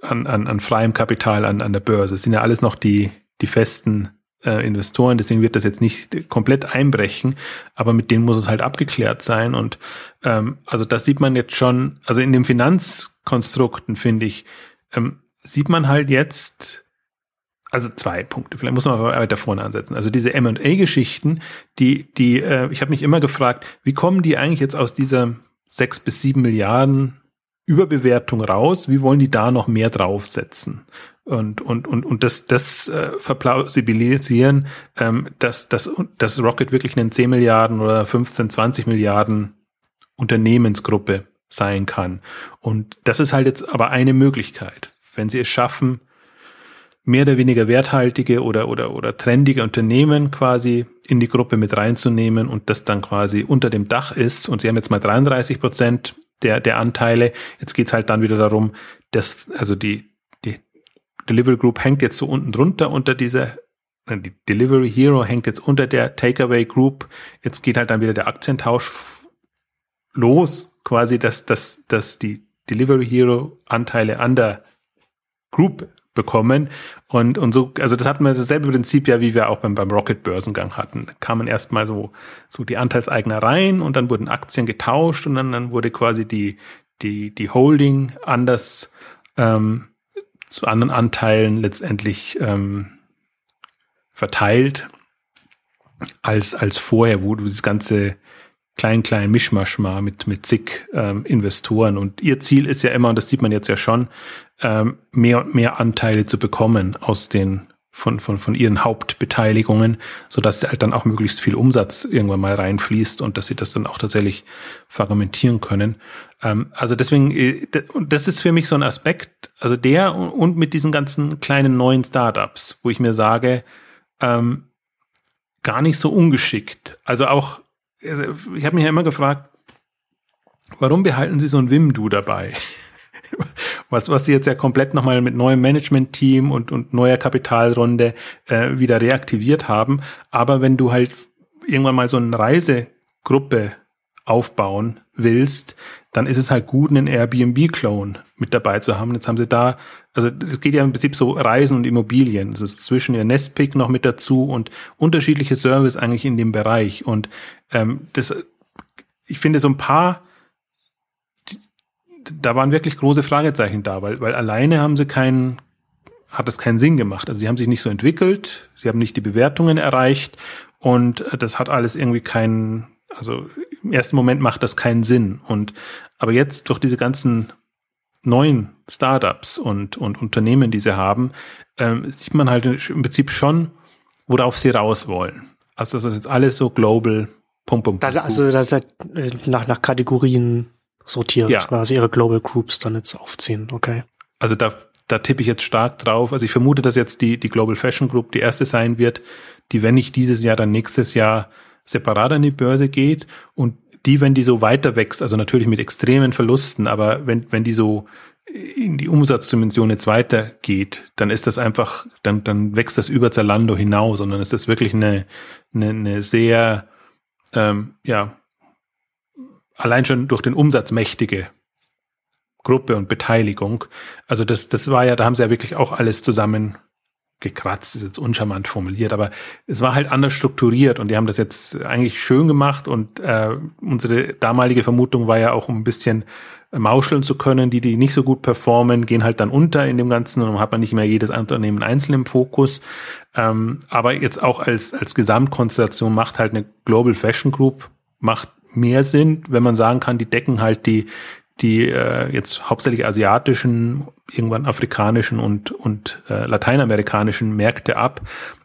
an, an, an freiem Kapital an, an der Börse. Es sind ja alles noch die, die festen äh, Investoren, deswegen wird das jetzt nicht komplett einbrechen, aber mit denen muss es halt abgeklärt sein. Und ähm, also das sieht man jetzt schon, also in den Finanzkonstrukten, finde ich, ähm, sieht man halt jetzt, also zwei Punkte, vielleicht muss man aber weiter vorne ansetzen. Also diese MA-Geschichten, die, die, äh, ich habe mich immer gefragt, wie kommen die eigentlich jetzt aus dieser sechs bis sieben Milliarden Überbewertung raus? Wie wollen die da noch mehr draufsetzen? Und und und und das das äh, verplausibilisieren, ähm, dass dass dass Rocket wirklich eine 10 Milliarden oder 15 20 Milliarden Unternehmensgruppe sein kann. Und das ist halt jetzt aber eine Möglichkeit, wenn sie es schaffen mehr oder weniger werthaltige oder oder oder trendige Unternehmen quasi in die Gruppe mit reinzunehmen und das dann quasi unter dem Dach ist und sie haben jetzt mal 33 Prozent der der Anteile jetzt geht's halt dann wieder darum dass also die Delivery Group hängt jetzt so unten drunter unter dieser, die Delivery Hero hängt jetzt unter der Takeaway Group. Jetzt geht halt dann wieder der Aktientausch los, quasi, dass, dass, dass die Delivery Hero Anteile an der Group bekommen. Und, und so, also das hatten wir dasselbe Prinzip ja, wie wir auch beim, beim Rocket-Börsengang hatten. Da kamen erstmal so, so die Anteilseigner rein und dann wurden Aktien getauscht und dann, dann wurde quasi die, die, die Holding anders ähm, zu anderen Anteilen letztendlich ähm, verteilt als, als vorher, wo du das ganze klein, klein Mischmasch mal mit, mit zig ähm, Investoren. Und ihr Ziel ist ja immer, und das sieht man jetzt ja schon, ähm, mehr und mehr Anteile zu bekommen aus den von, von, von ihren Hauptbeteiligungen, so dass halt dann auch möglichst viel Umsatz irgendwann mal reinfließt und dass sie das dann auch tatsächlich fragmentieren können. Ähm, also deswegen, äh, das ist für mich so ein Aspekt, also der und mit diesen ganzen kleinen neuen Startups, wo ich mir sage, ähm, gar nicht so ungeschickt. Also auch, also ich habe mich ja immer gefragt, warum behalten Sie so ein Wimdu dabei? was, was sie jetzt ja komplett nochmal mit neuem Management-Team und, und neuer Kapitalrunde äh, wieder reaktiviert haben. Aber wenn du halt irgendwann mal so eine Reisegruppe aufbauen willst, dann ist es halt gut, einen Airbnb-Clone mit dabei zu haben. Jetzt haben sie da, also es geht ja im Prinzip so Reisen und Immobilien. Ist zwischen ihr Nestpick noch mit dazu und unterschiedliche Service eigentlich in dem Bereich. Und ähm, das, ich finde so ein paar da waren wirklich große Fragezeichen da, weil, weil alleine haben sie keinen, hat es keinen Sinn gemacht. Also sie haben sich nicht so entwickelt, sie haben nicht die Bewertungen erreicht und das hat alles irgendwie keinen, also im ersten Moment macht das keinen Sinn. Und aber jetzt durch diese ganzen neuen Startups und, und Unternehmen, die sie haben, ähm, sieht man halt im Prinzip schon, worauf sie raus wollen. Also das ist jetzt alles so global. Punkt, Punkt, das, also das ist nach, nach Kategorien sortiert, ja. quasi ihre Global Groups dann jetzt aufziehen, okay. Also da, da tippe ich jetzt stark drauf. Also ich vermute, dass jetzt die, die Global Fashion Group die erste sein wird, die, wenn nicht dieses Jahr, dann nächstes Jahr separat an die Börse geht und die, wenn die so weiter wächst, also natürlich mit extremen Verlusten, aber wenn, wenn die so in die Umsatzdimension jetzt weitergeht, dann ist das einfach, dann, dann wächst das über Zalando hinaus, sondern es ist wirklich eine, eine, eine sehr, ähm, ja, allein schon durch den Umsatz mächtige Gruppe und Beteiligung. Also das, das war ja, da haben sie ja wirklich auch alles zusammen gekratzt, ist jetzt uncharmant formuliert, aber es war halt anders strukturiert und die haben das jetzt eigentlich schön gemacht und äh, unsere damalige Vermutung war ja auch um ein bisschen mauscheln zu können, die, die nicht so gut performen, gehen halt dann unter in dem Ganzen und dann hat man nicht mehr jedes Unternehmen einzeln im Fokus. Ähm, aber jetzt auch als, als Gesamtkonstellation macht halt eine Global Fashion Group, macht mehr sind, wenn man sagen kann, die decken halt die, die äh, jetzt hauptsächlich asiatischen, irgendwann afrikanischen und, und äh, lateinamerikanischen Märkte ab.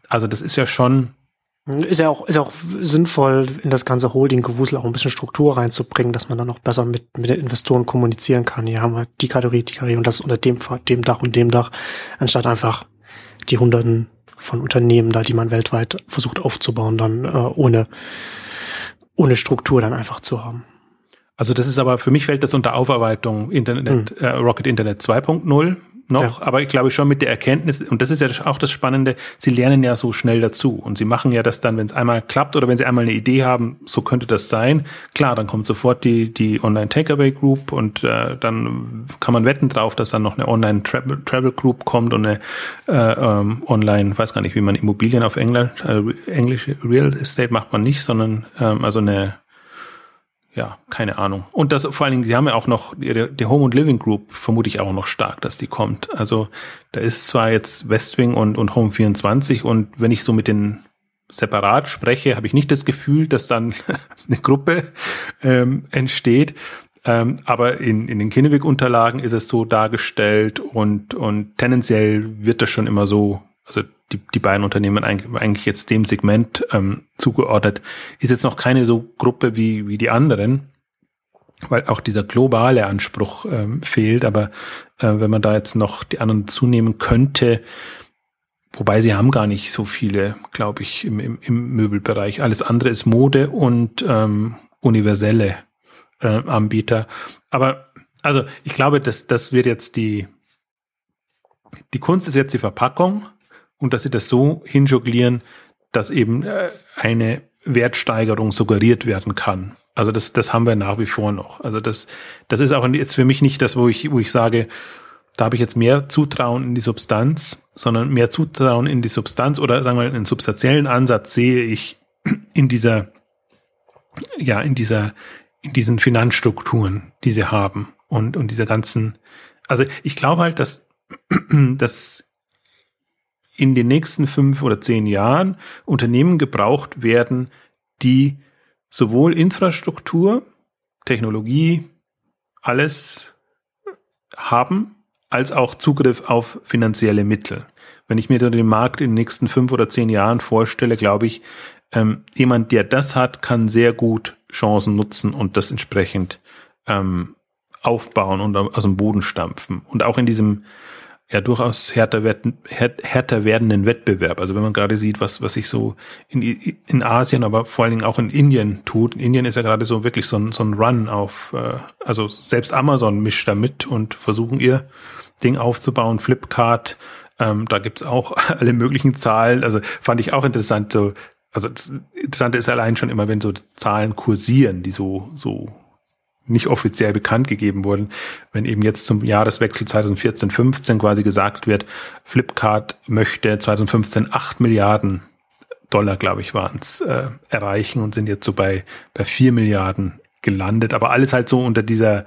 Also das ist ja schon ist ja auch, ist auch sinnvoll, in das ganze Holding-Gewusel auch ein bisschen Struktur reinzubringen, dass man dann auch besser mit, mit den Investoren kommunizieren kann. Hier haben wir die Kategorie, die Kategorie und das unter dem, dem Dach und dem Dach, anstatt einfach die Hunderten von Unternehmen da, die man weltweit versucht aufzubauen, dann äh, ohne ohne Struktur dann einfach zu haben. Also das ist aber, für mich fällt das unter Aufarbeitung Internet, mhm. äh, Rocket Internet 2.0 noch, ja. aber ich glaube schon mit der Erkenntnis, und das ist ja auch das Spannende, sie lernen ja so schnell dazu und sie machen ja das dann, wenn es einmal klappt oder wenn sie einmal eine Idee haben, so könnte das sein. Klar, dann kommt sofort die, die Online Takeaway Group und äh, dann kann man wetten drauf, dass dann noch eine Online Travel, Travel Group kommt und eine äh, ähm, Online, weiß gar nicht, wie man Immobilien auf Englisch, äh, Englisch Real Estate macht man nicht, sondern ähm, also eine ja, keine Ahnung. Und das vor allen Dingen, die haben ja auch noch, die, die Home and Living Group vermute ich auch noch stark, dass die kommt. Also da ist zwar jetzt Westwing und, und Home 24 und wenn ich so mit den separat spreche, habe ich nicht das Gefühl, dass dann eine Gruppe ähm, entsteht. Ähm, aber in, in den Kinneweg-Unterlagen ist es so dargestellt und, und tendenziell wird das schon immer so also die, die beiden Unternehmen eigentlich jetzt dem Segment ähm, zugeordnet, ist jetzt noch keine so Gruppe wie, wie die anderen, weil auch dieser globale Anspruch ähm, fehlt. Aber äh, wenn man da jetzt noch die anderen zunehmen könnte, wobei sie haben gar nicht so viele, glaube ich, im, im, im Möbelbereich. Alles andere ist Mode und ähm, universelle äh, Anbieter. Aber also ich glaube, dass das wird jetzt die die Kunst ist jetzt die Verpackung und dass sie das so hinjonglieren, dass eben äh, eine Wertsteigerung suggeriert werden kann. Also das, das haben wir nach wie vor noch. Also das, das ist auch jetzt für mich nicht das, wo ich, wo ich sage, da habe ich jetzt mehr Zutrauen in die Substanz, sondern mehr Zutrauen in die Substanz oder sagen wir einen substanziellen Ansatz sehe ich in dieser, ja, in dieser, in diesen Finanzstrukturen, die sie haben und, und dieser ganzen, also ich glaube halt, dass, dass in den nächsten fünf oder zehn Jahren Unternehmen gebraucht werden, die sowohl Infrastruktur, Technologie, alles haben, als auch Zugriff auf finanzielle Mittel. Wenn ich mir den Markt in den nächsten fünf oder zehn Jahren vorstelle, glaube ich, ähm, jemand, der das hat, kann sehr gut Chancen nutzen und das entsprechend ähm, aufbauen und aus dem Boden stampfen. Und auch in diesem ja durchaus härter, härter werdenden Wettbewerb. Also wenn man gerade sieht, was, was sich so in, in Asien, aber vor allen Dingen auch in Indien tut. In Indien ist ja gerade so wirklich so ein, so ein Run auf, äh, also selbst Amazon mischt da mit und versuchen ihr Ding aufzubauen. Flipkart, ähm, da gibt's auch alle möglichen Zahlen. Also fand ich auch interessant. So, also das Interessante ist allein schon immer, wenn so Zahlen kursieren, die so, so nicht offiziell bekannt gegeben wurden, wenn eben jetzt zum Jahreswechsel 2014-15 quasi gesagt wird, Flipkart möchte 2015 8 Milliarden Dollar, glaube ich, waren es, äh, erreichen und sind jetzt so bei, bei 4 Milliarden gelandet. Aber alles halt so unter dieser,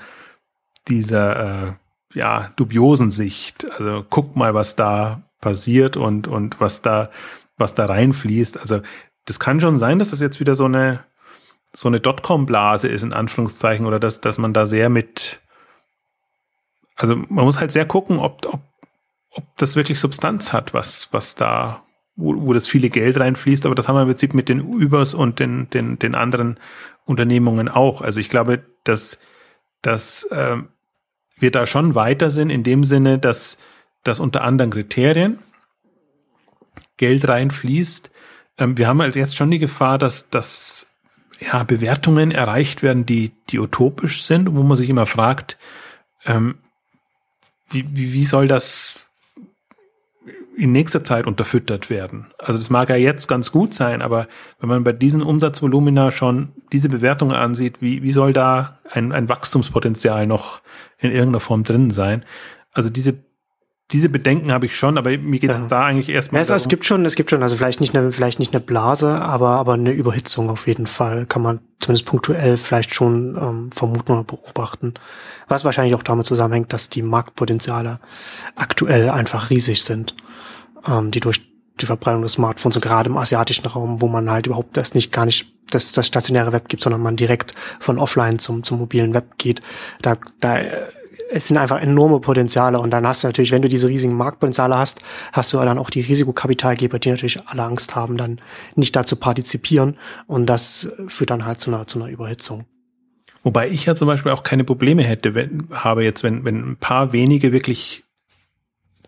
dieser äh, ja, dubiosen Sicht. Also guck mal, was da passiert und, und was da, was da reinfließt. Also das kann schon sein, dass das jetzt wieder so eine so eine Dotcom-Blase ist, in Anführungszeichen, oder dass, dass man da sehr mit, also man muss halt sehr gucken, ob, ob, ob das wirklich Substanz hat, was, was da, wo, wo das viele Geld reinfließt, aber das haben wir im Prinzip mit den Übers und den, den, den anderen Unternehmungen auch. Also ich glaube, dass, dass äh, wir da schon weiter sind, in dem Sinne, dass, dass unter anderen Kriterien Geld reinfließt. Ähm, wir haben also jetzt schon die Gefahr, dass, dass ja, Bewertungen erreicht werden, die, die utopisch sind, wo man sich immer fragt, ähm, wie, wie, wie soll das in nächster Zeit unterfüttert werden? Also das mag ja jetzt ganz gut sein, aber wenn man bei diesen Umsatzvolumina schon diese Bewertungen ansieht, wie, wie soll da ein, ein Wachstumspotenzial noch in irgendeiner Form drin sein? Also diese diese Bedenken habe ich schon, aber mir geht es ja. da eigentlich erstmal. Ja, es, es gibt schon, es gibt schon, also vielleicht nicht eine, vielleicht nicht eine Blase, aber aber eine Überhitzung auf jeden Fall kann man zumindest punktuell vielleicht schon ähm, vermuten oder beobachten. Was wahrscheinlich auch damit zusammenhängt, dass die Marktpotenziale aktuell einfach riesig sind, ähm, die durch die Verbreitung des Smartphones und gerade im asiatischen Raum, wo man halt überhaupt erst nicht gar nicht das, das stationäre Web gibt, sondern man direkt von offline zum, zum mobilen Web geht, da, da es sind einfach enorme Potenziale und dann hast du natürlich, wenn du diese riesigen Marktpotenziale hast, hast du dann auch die Risikokapitalgeber, die natürlich alle Angst haben, dann nicht dazu partizipieren und das führt dann halt zu einer, zu einer Überhitzung. Wobei ich ja zum Beispiel auch keine Probleme hätte, wenn, habe jetzt, wenn, wenn ein paar wenige wirklich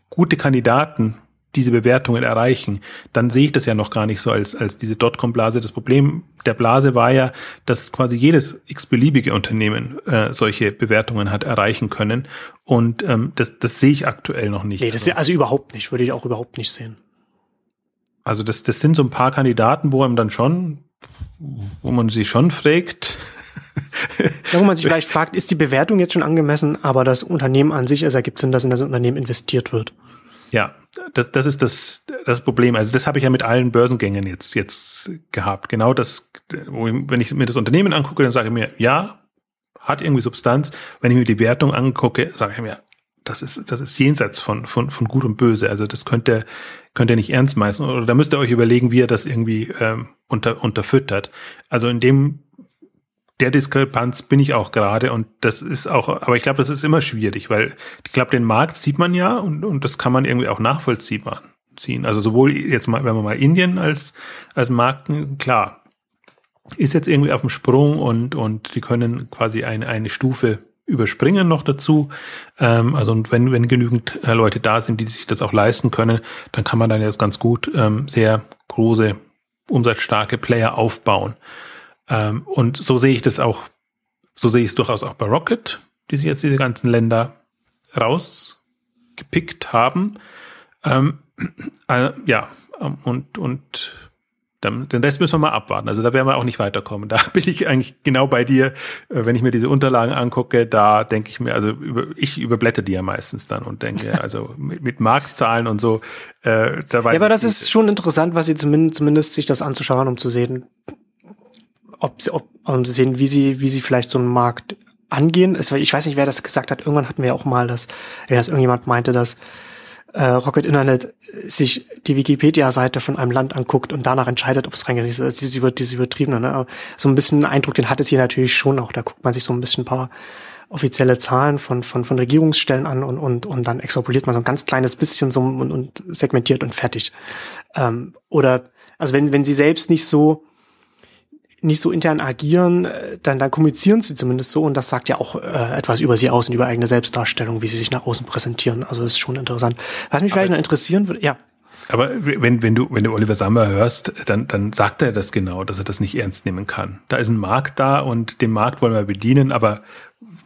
gute Kandidaten diese Bewertungen erreichen, dann sehe ich das ja noch gar nicht so als, als diese Dotcom-Blase. Das Problem der Blase war ja, dass quasi jedes x-beliebige Unternehmen äh, solche Bewertungen hat erreichen können. Und ähm, das, das sehe ich aktuell noch nicht. Nee, das ist also überhaupt nicht, würde ich auch überhaupt nicht sehen. Also das, das sind so ein paar Kandidaten, wo man dann schon, wo man sich schon fragt, ja, wo man sich vielleicht fragt, ist die Bewertung jetzt schon angemessen, aber das Unternehmen an sich, es ergibt Sinn, dass in das Unternehmen investiert wird. Ja, das, das ist das, das Problem. Also das habe ich ja mit allen Börsengängen jetzt, jetzt gehabt. Genau das, wenn ich mir das Unternehmen angucke, dann sage ich mir, ja, hat irgendwie Substanz. Wenn ich mir die Wertung angucke, sage ich mir, das ist, das ist jenseits von, von, von Gut und Böse. Also das könnt ihr, könnt ihr nicht ernst meisten. Oder da müsst ihr euch überlegen, wie ihr das irgendwie ähm, unter, unterfüttert. Also in dem der Diskrepanz bin ich auch gerade und das ist auch, aber ich glaube, das ist immer schwierig, weil ich glaube, den Markt sieht man ja und, und das kann man irgendwie auch nachvollziehbar ziehen. Also sowohl jetzt mal, wenn man mal Indien als, als Markt, klar, ist jetzt irgendwie auf dem Sprung und, und die können quasi eine, eine Stufe überspringen noch dazu. Ähm, also und wenn, wenn genügend äh, Leute da sind, die sich das auch leisten können, dann kann man dann jetzt ganz gut ähm, sehr große, umsatzstarke Player aufbauen. Ähm, und so sehe ich das auch, so sehe ich es durchaus auch bei Rocket, die sich jetzt diese ganzen Länder rausgepickt haben. Ähm, äh, ja, ähm, und, und Dann, den Rest müssen wir mal abwarten. Also da werden wir auch nicht weiterkommen. Da bin ich eigentlich genau bei dir, äh, wenn ich mir diese Unterlagen angucke, da denke ich mir, also über, ich überblätter die ja meistens dann und denke, also mit, mit Marktzahlen und so, äh, da weiß Ja, aber das ist schon interessant, was sie zumindest, zumindest sich das anzuschauen, um zu sehen, ob sie, ob, um zu sehen, wie sie, wie sie vielleicht so einen Markt angehen. Ich weiß nicht, wer das gesagt hat. Irgendwann hatten wir auch mal das, wenn das irgendjemand meinte, dass äh, Rocket Internet sich die Wikipedia-Seite von einem Land anguckt und danach entscheidet, ob es reingeht. Das ist dieses, über, dieses Übertriebene. Ne? So ein bisschen Eindruck, den hat es hier natürlich schon auch. Da guckt man sich so ein bisschen ein paar offizielle Zahlen von, von, von Regierungsstellen an und, und, und dann extrapoliert man so ein ganz kleines bisschen so und, und segmentiert und fertig. Ähm, oder, also wenn, wenn sie selbst nicht so nicht so intern agieren, äh, dann, dann kommunizieren sie zumindest so und das sagt ja auch äh, etwas über sie aus und über eigene Selbstdarstellung, wie sie sich nach außen präsentieren. Also das ist schon interessant. Was mich aber, vielleicht noch interessieren würde, ja. Aber wenn, wenn du, wenn du Oliver Sammer hörst, dann, dann sagt er das genau, dass er das nicht ernst nehmen kann. Da ist ein Markt da und den Markt wollen wir bedienen, aber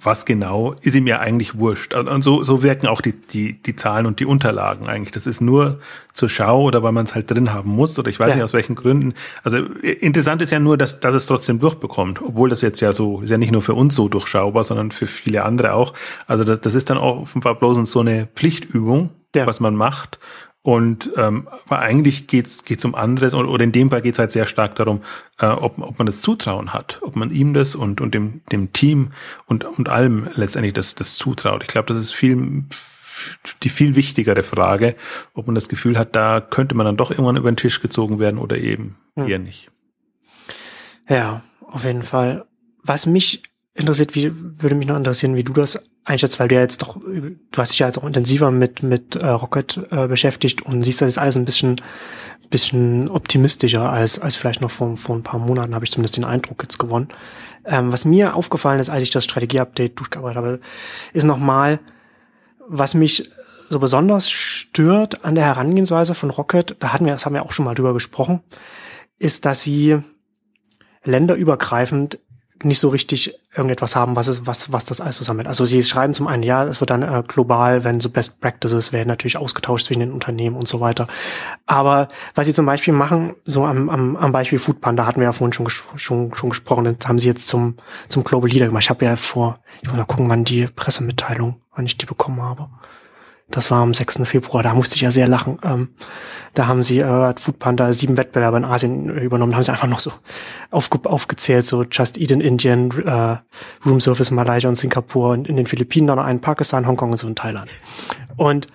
was genau, ist ihm ja eigentlich wurscht. Und so, so wirken auch die, die, die Zahlen und die Unterlagen eigentlich. Das ist nur zur Schau oder weil man es halt drin haben muss oder ich weiß ja. nicht aus welchen Gründen. Also interessant ist ja nur, dass, dass es trotzdem durchbekommt, obwohl das jetzt ja so, ist ja nicht nur für uns so durchschaubar, sondern für viele andere auch. Also das, das ist dann auch offenbar bloß so eine Pflichtübung, ja. was man macht. Und ähm, aber eigentlich geht's geht's um anderes oder, oder in dem Fall geht's halt sehr stark darum, äh, ob, ob man das Zutrauen hat, ob man ihm das und und dem dem Team und und allem letztendlich das das zutraut. Ich glaube, das ist viel die viel wichtigere Frage, ob man das Gefühl hat, da könnte man dann doch irgendwann über den Tisch gezogen werden oder eben hm. eher nicht. Ja, auf jeden Fall. Was mich interessiert, wie würde mich noch interessieren, wie du das einschätzt, weil du ja jetzt doch, du hast dich ja jetzt auch intensiver mit mit äh, Rocket äh, beschäftigt und siehst das jetzt alles ein bisschen bisschen optimistischer als als vielleicht noch vor vor ein paar Monaten habe ich zumindest den Eindruck jetzt gewonnen. Ähm, was mir aufgefallen ist, als ich das Strategieupdate durchgearbeitet habe, ist nochmal, was mich so besonders stört an der Herangehensweise von Rocket, da hatten wir, das haben wir auch schon mal drüber gesprochen, ist, dass sie länderübergreifend nicht so richtig irgendetwas haben, was es, was, was das alles so sammelt. Also sie schreiben zum einen, ja, es wird dann äh, global, wenn so Best Practices werden natürlich ausgetauscht zwischen den Unternehmen und so weiter. Aber was sie zum Beispiel machen, so am, am, am Beispiel Foodpanda hatten wir ja vorhin schon, schon, schon gesprochen, das haben sie jetzt zum, zum Global Leader gemacht. Ich habe ja vor, ich muss mal gucken, wann die Pressemitteilung, wann ich die bekommen habe. Das war am 6. Februar, da musste ich ja sehr lachen. Ähm, da haben sie äh, Foodpanda sieben Wettbewerbe in Asien übernommen, haben sie einfach noch so aufge aufgezählt, so Just Eat in Indien, äh, Room Service in Malaysia und Singapur und in den Philippinen dann noch einen Pakistan, Hongkong und so in Thailand. Und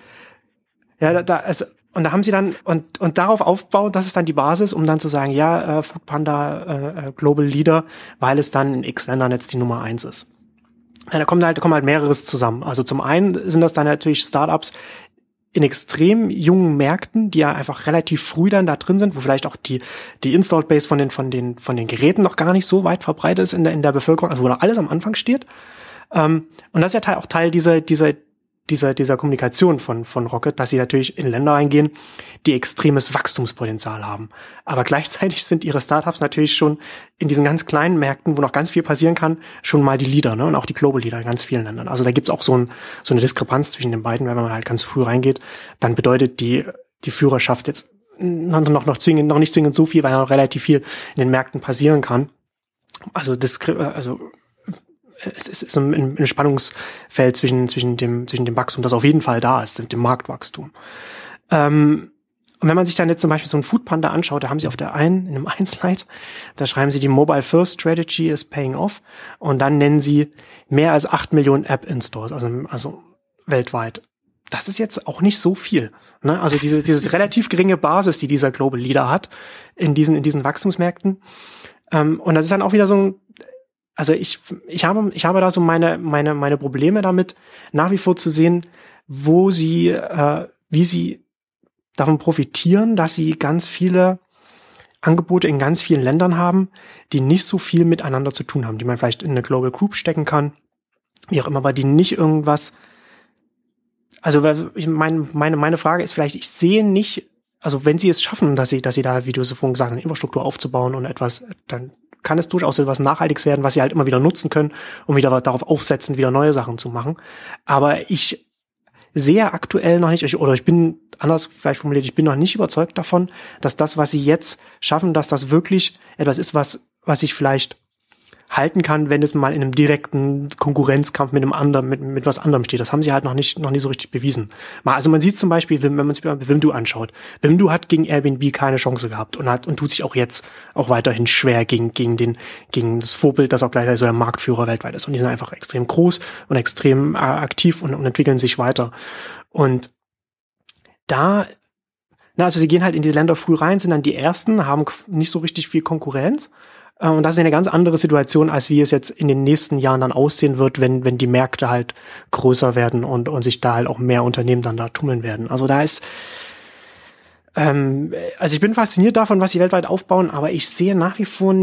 ja, da, da also, und da haben sie dann und und darauf aufbauen, das ist dann die Basis, um dann zu sagen, ja, äh, Foodpanda äh, äh Global Leader, weil es dann in X Ländern jetzt die Nummer eins ist. Ja, da kommt halt, kommt halt mehreres zusammen. Also zum einen sind das dann natürlich Startups in extrem jungen Märkten, die ja einfach relativ früh dann da drin sind, wo vielleicht auch die, die Installed Base von den, von den, von den Geräten noch gar nicht so weit verbreitet ist in der, in der Bevölkerung, also wo da alles am Anfang steht. Ähm, und das ist ja auch Teil dieser, dieser, dieser, dieser Kommunikation von, von Rocket, dass sie natürlich in Länder eingehen, die extremes Wachstumspotenzial haben. Aber gleichzeitig sind ihre Startups natürlich schon in diesen ganz kleinen Märkten, wo noch ganz viel passieren kann, schon mal die Leader, ne? Und auch die Global Leader in ganz vielen Ländern. Also da gibt's auch so, ein, so eine Diskrepanz zwischen den beiden, wenn man halt ganz früh reingeht, dann bedeutet die, die Führerschaft jetzt noch, noch, noch zwingend, noch nicht zwingend so viel, weil noch relativ viel in den Märkten passieren kann. Also, Diskre also es ist ein, ein Spannungsfeld zwischen, zwischen, dem, zwischen dem Wachstum, das auf jeden Fall da ist, dem Marktwachstum. Ähm, und wenn man sich dann jetzt zum Beispiel so ein Foodpanda anschaut, da haben sie auf der einen, in einem Einslide, da schreiben sie, die Mobile First Strategy is paying off. Und dann nennen sie mehr als acht Millionen App-Installs, also, also weltweit. Das ist jetzt auch nicht so viel. Ne? Also diese, diese relativ geringe Basis, die dieser Global Leader hat in diesen, in diesen Wachstumsmärkten. Ähm, und das ist dann auch wieder so ein also ich, ich habe, ich habe da so meine, meine, meine Probleme damit, nach wie vor zu sehen, wo sie, äh, wie sie davon profitieren, dass sie ganz viele Angebote in ganz vielen Ländern haben, die nicht so viel miteinander zu tun haben, die man vielleicht in eine Global Group stecken kann, wie auch immer, aber die nicht irgendwas, also meine, meine, meine Frage ist vielleicht, ich sehe nicht, also wenn sie es schaffen, dass sie, dass sie da, wie du so vorhin gesagt hast, eine Infrastruktur aufzubauen und etwas dann kann es durchaus etwas Nachhaltiges werden, was sie halt immer wieder nutzen können, um wieder darauf aufsetzen, wieder neue Sachen zu machen. Aber ich sehr aktuell noch nicht, oder ich bin anders vielleicht formuliert, ich bin noch nicht überzeugt davon, dass das, was sie jetzt schaffen, dass das wirklich etwas ist, was, was sich vielleicht halten kann, wenn es mal in einem direkten Konkurrenzkampf mit einem anderen, mit, mit was anderem steht. Das haben sie halt noch nicht, noch nicht so richtig bewiesen. Mal, also man sieht zum Beispiel, wenn, man sich Wimdu anschaut. Wimdu hat gegen Airbnb keine Chance gehabt und hat, und tut sich auch jetzt auch weiterhin schwer gegen, gegen den, gegen das Vorbild, das auch gleichzeitig so der Marktführer weltweit ist. Und die sind einfach extrem groß und extrem äh, aktiv und, und entwickeln sich weiter. Und da na, also sie gehen halt in diese Länder früh rein, sind dann die ersten, haben nicht so richtig viel Konkurrenz und das ist eine ganz andere Situation, als wie es jetzt in den nächsten Jahren dann aussehen wird, wenn, wenn die Märkte halt größer werden und, und sich da halt auch mehr Unternehmen dann da tummeln werden. Also da ist, ähm, also ich bin fasziniert davon, was sie weltweit aufbauen, aber ich sehe nach wie vor,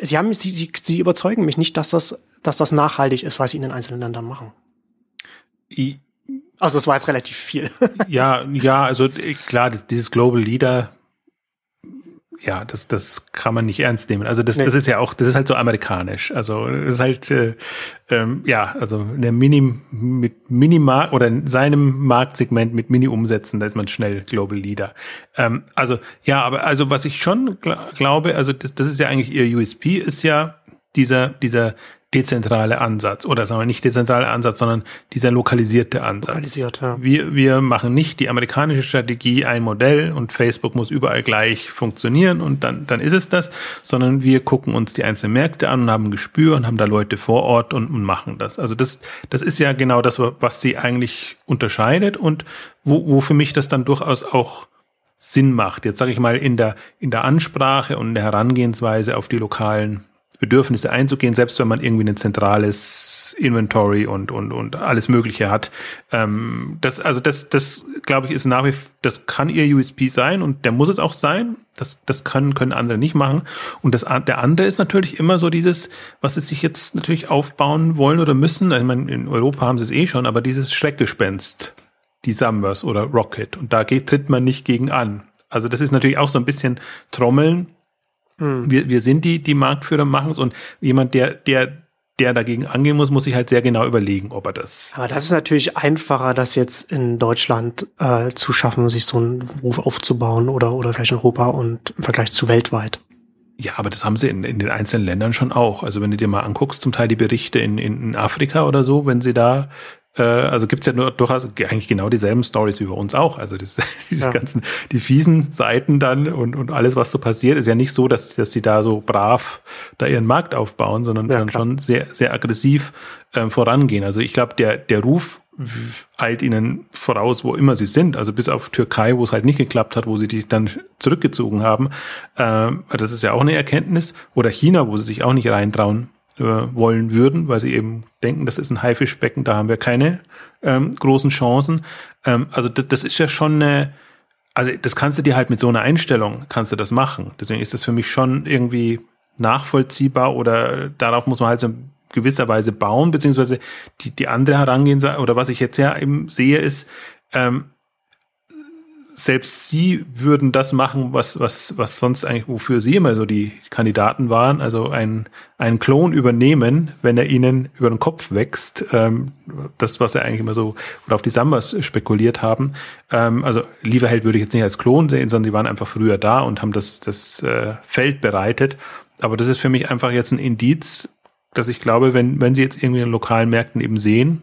sie haben, sie, sie, sie überzeugen mich nicht, dass das, dass das nachhaltig ist, was sie in den einzelnen Ländern machen. I also das war jetzt relativ viel. ja, ja, also klar, dieses Global Leader ja, das, das kann man nicht ernst nehmen. Also das, nee. das ist ja auch, das ist halt so amerikanisch. Also das ist halt, äh, ähm, ja, also der Mini mit Minimal oder in seinem Marktsegment mit Mini-Umsätzen, da ist man schnell Global Leader. Ähm, also ja, aber also was ich schon gl glaube, also das, das ist ja eigentlich ihr USP, ist ja dieser, dieser dezentrale Ansatz oder sagen wir nicht dezentrale Ansatz, sondern dieser lokalisierte Ansatz. Lokalisiert, ja. Wir, wir machen nicht die amerikanische Strategie ein Modell und Facebook muss überall gleich funktionieren und dann, dann ist es das, sondern wir gucken uns die einzelnen Märkte an und haben ein Gespür und haben da Leute vor Ort und, und machen das. Also das, das ist ja genau das, was sie eigentlich unterscheidet und wo, wo für mich das dann durchaus auch Sinn macht. Jetzt sage ich mal in der, in der Ansprache und in der Herangehensweise auf die lokalen Bedürfnisse einzugehen, selbst wenn man irgendwie ein zentrales Inventory und, und, und alles Mögliche hat. Ähm, das, also das, das glaube ich, ist nach wie das kann ihr USP sein und der muss es auch sein. Das, das können, können andere nicht machen. Und das, der andere ist natürlich immer so dieses, was sie sich jetzt natürlich aufbauen wollen oder müssen. Ich meine, in Europa haben sie es eh schon, aber dieses Schreckgespenst, die Summers oder Rocket. Und da geht, tritt man nicht gegen an. Also das ist natürlich auch so ein bisschen Trommeln Mhm. Wir, wir sind die, die Marktführer machen es und jemand, der, der, der dagegen angehen muss, muss sich halt sehr genau überlegen, ob er das. Aber das ist natürlich einfacher, das jetzt in Deutschland äh, zu schaffen, sich so einen Ruf aufzubauen oder, oder vielleicht in Europa und im Vergleich zu weltweit. Ja, aber das haben sie in, in den einzelnen Ländern schon auch. Also wenn du dir mal anguckst, zum Teil die Berichte in, in Afrika oder so, wenn sie da also gibt's ja nur durchaus eigentlich genau dieselben Stories wie bei uns auch. Also das, diese ja. ganzen, die fiesen Seiten dann und, und alles, was so passiert, ist ja nicht so, dass, dass sie da so brav da ihren Markt aufbauen, sondern ja, schon sehr, sehr aggressiv ähm, vorangehen. Also ich glaube, der, der Ruf eilt ihnen voraus, wo immer sie sind. Also bis auf Türkei, wo es halt nicht geklappt hat, wo sie dich dann zurückgezogen haben. Ähm, das ist ja auch eine Erkenntnis. Oder China, wo sie sich auch nicht reintrauen äh, wollen würden, weil sie eben denken, das ist ein Haifischbecken, da haben wir keine ähm, großen Chancen. Ähm, also das, ist ja schon eine, also das kannst du dir halt mit so einer Einstellung, kannst du das machen. Deswegen ist das für mich schon irgendwie nachvollziehbar oder darauf muss man halt so in gewisser Weise bauen, beziehungsweise die, die andere Herangehensweise, oder was ich jetzt ja eben sehe, ist, ähm, selbst sie würden das machen, was, was, was sonst eigentlich, wofür sie immer so die Kandidaten waren, also ein, einen Klon übernehmen, wenn er ihnen über den Kopf wächst, ähm, das, was er eigentlich immer so, oder auf die Sambas spekuliert haben. Ähm, also Lieferheld würde ich jetzt nicht als Klon sehen, sondern die waren einfach früher da und haben das, das äh, Feld bereitet. Aber das ist für mich einfach jetzt ein Indiz, dass ich glaube, wenn, wenn sie jetzt irgendwie in lokalen Märkten eben sehen,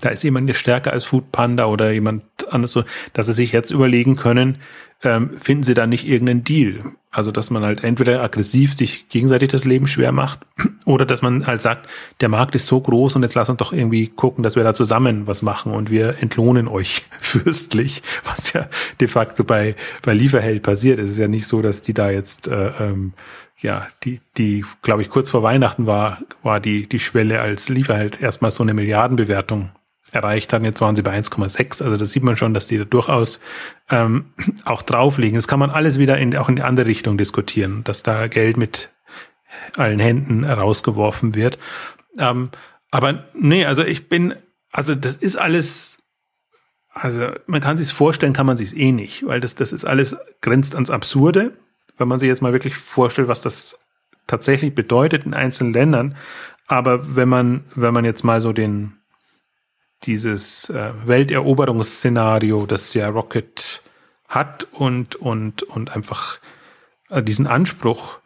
da ist jemand stärker als Food Panda oder jemand anderes so, dass sie sich jetzt überlegen können, ähm, finden sie da nicht irgendeinen Deal? Also, dass man halt entweder aggressiv sich gegenseitig das Leben schwer macht oder dass man halt sagt, der Markt ist so groß und jetzt lass uns doch irgendwie gucken, dass wir da zusammen was machen und wir entlohnen euch fürstlich, was ja de facto bei, bei Lieferheld passiert. Es ist ja nicht so, dass die da jetzt, äh, ähm, ja, die, die, glaube ich, kurz vor Weihnachten war, war die, die Schwelle als Lieferheld erstmal so eine Milliardenbewertung erreicht haben. Jetzt waren sie bei 1,6. Also das sieht man schon, dass die da durchaus ähm, auch drauflegen. Das kann man alles wieder in, auch in die andere Richtung diskutieren, dass da Geld mit allen Händen rausgeworfen wird. Ähm, aber nee, also ich bin, also das ist alles, also man kann sich vorstellen, kann man sich eh nicht, weil das, das ist alles grenzt ans Absurde, wenn man sich jetzt mal wirklich vorstellt, was das tatsächlich bedeutet in einzelnen Ländern. Aber wenn man, wenn man jetzt mal so den, dieses äh, Welteroberungsszenario, das ja Rocket hat und, und, und einfach äh, diesen Anspruch,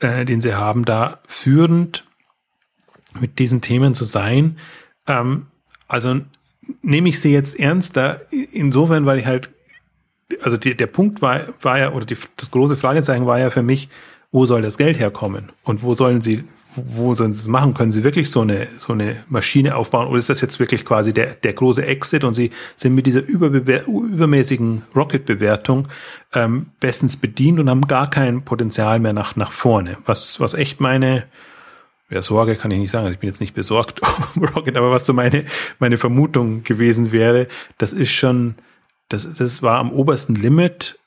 äh, den sie haben, da führend mit diesen Themen zu sein. Ähm, also nehme ich sie jetzt ernster, insofern, weil ich halt, also die, der Punkt war, war ja, oder die, das große Fragezeichen war ja für mich, wo soll das Geld herkommen? Und wo sollen sie, wo sollen sie es machen? Können sie wirklich so eine, so eine Maschine aufbauen? Oder ist das jetzt wirklich quasi der, der große Exit und sie sind mit dieser übermäßigen Rocket-Bewertung ähm, bestens bedient und haben gar kein Potenzial mehr nach, nach vorne? Was, was echt meine, ja, Sorge kann ich nicht sagen, also ich bin jetzt nicht besorgt um Rocket, aber was so meine, meine Vermutung gewesen wäre, das ist schon, das, das war am obersten Limit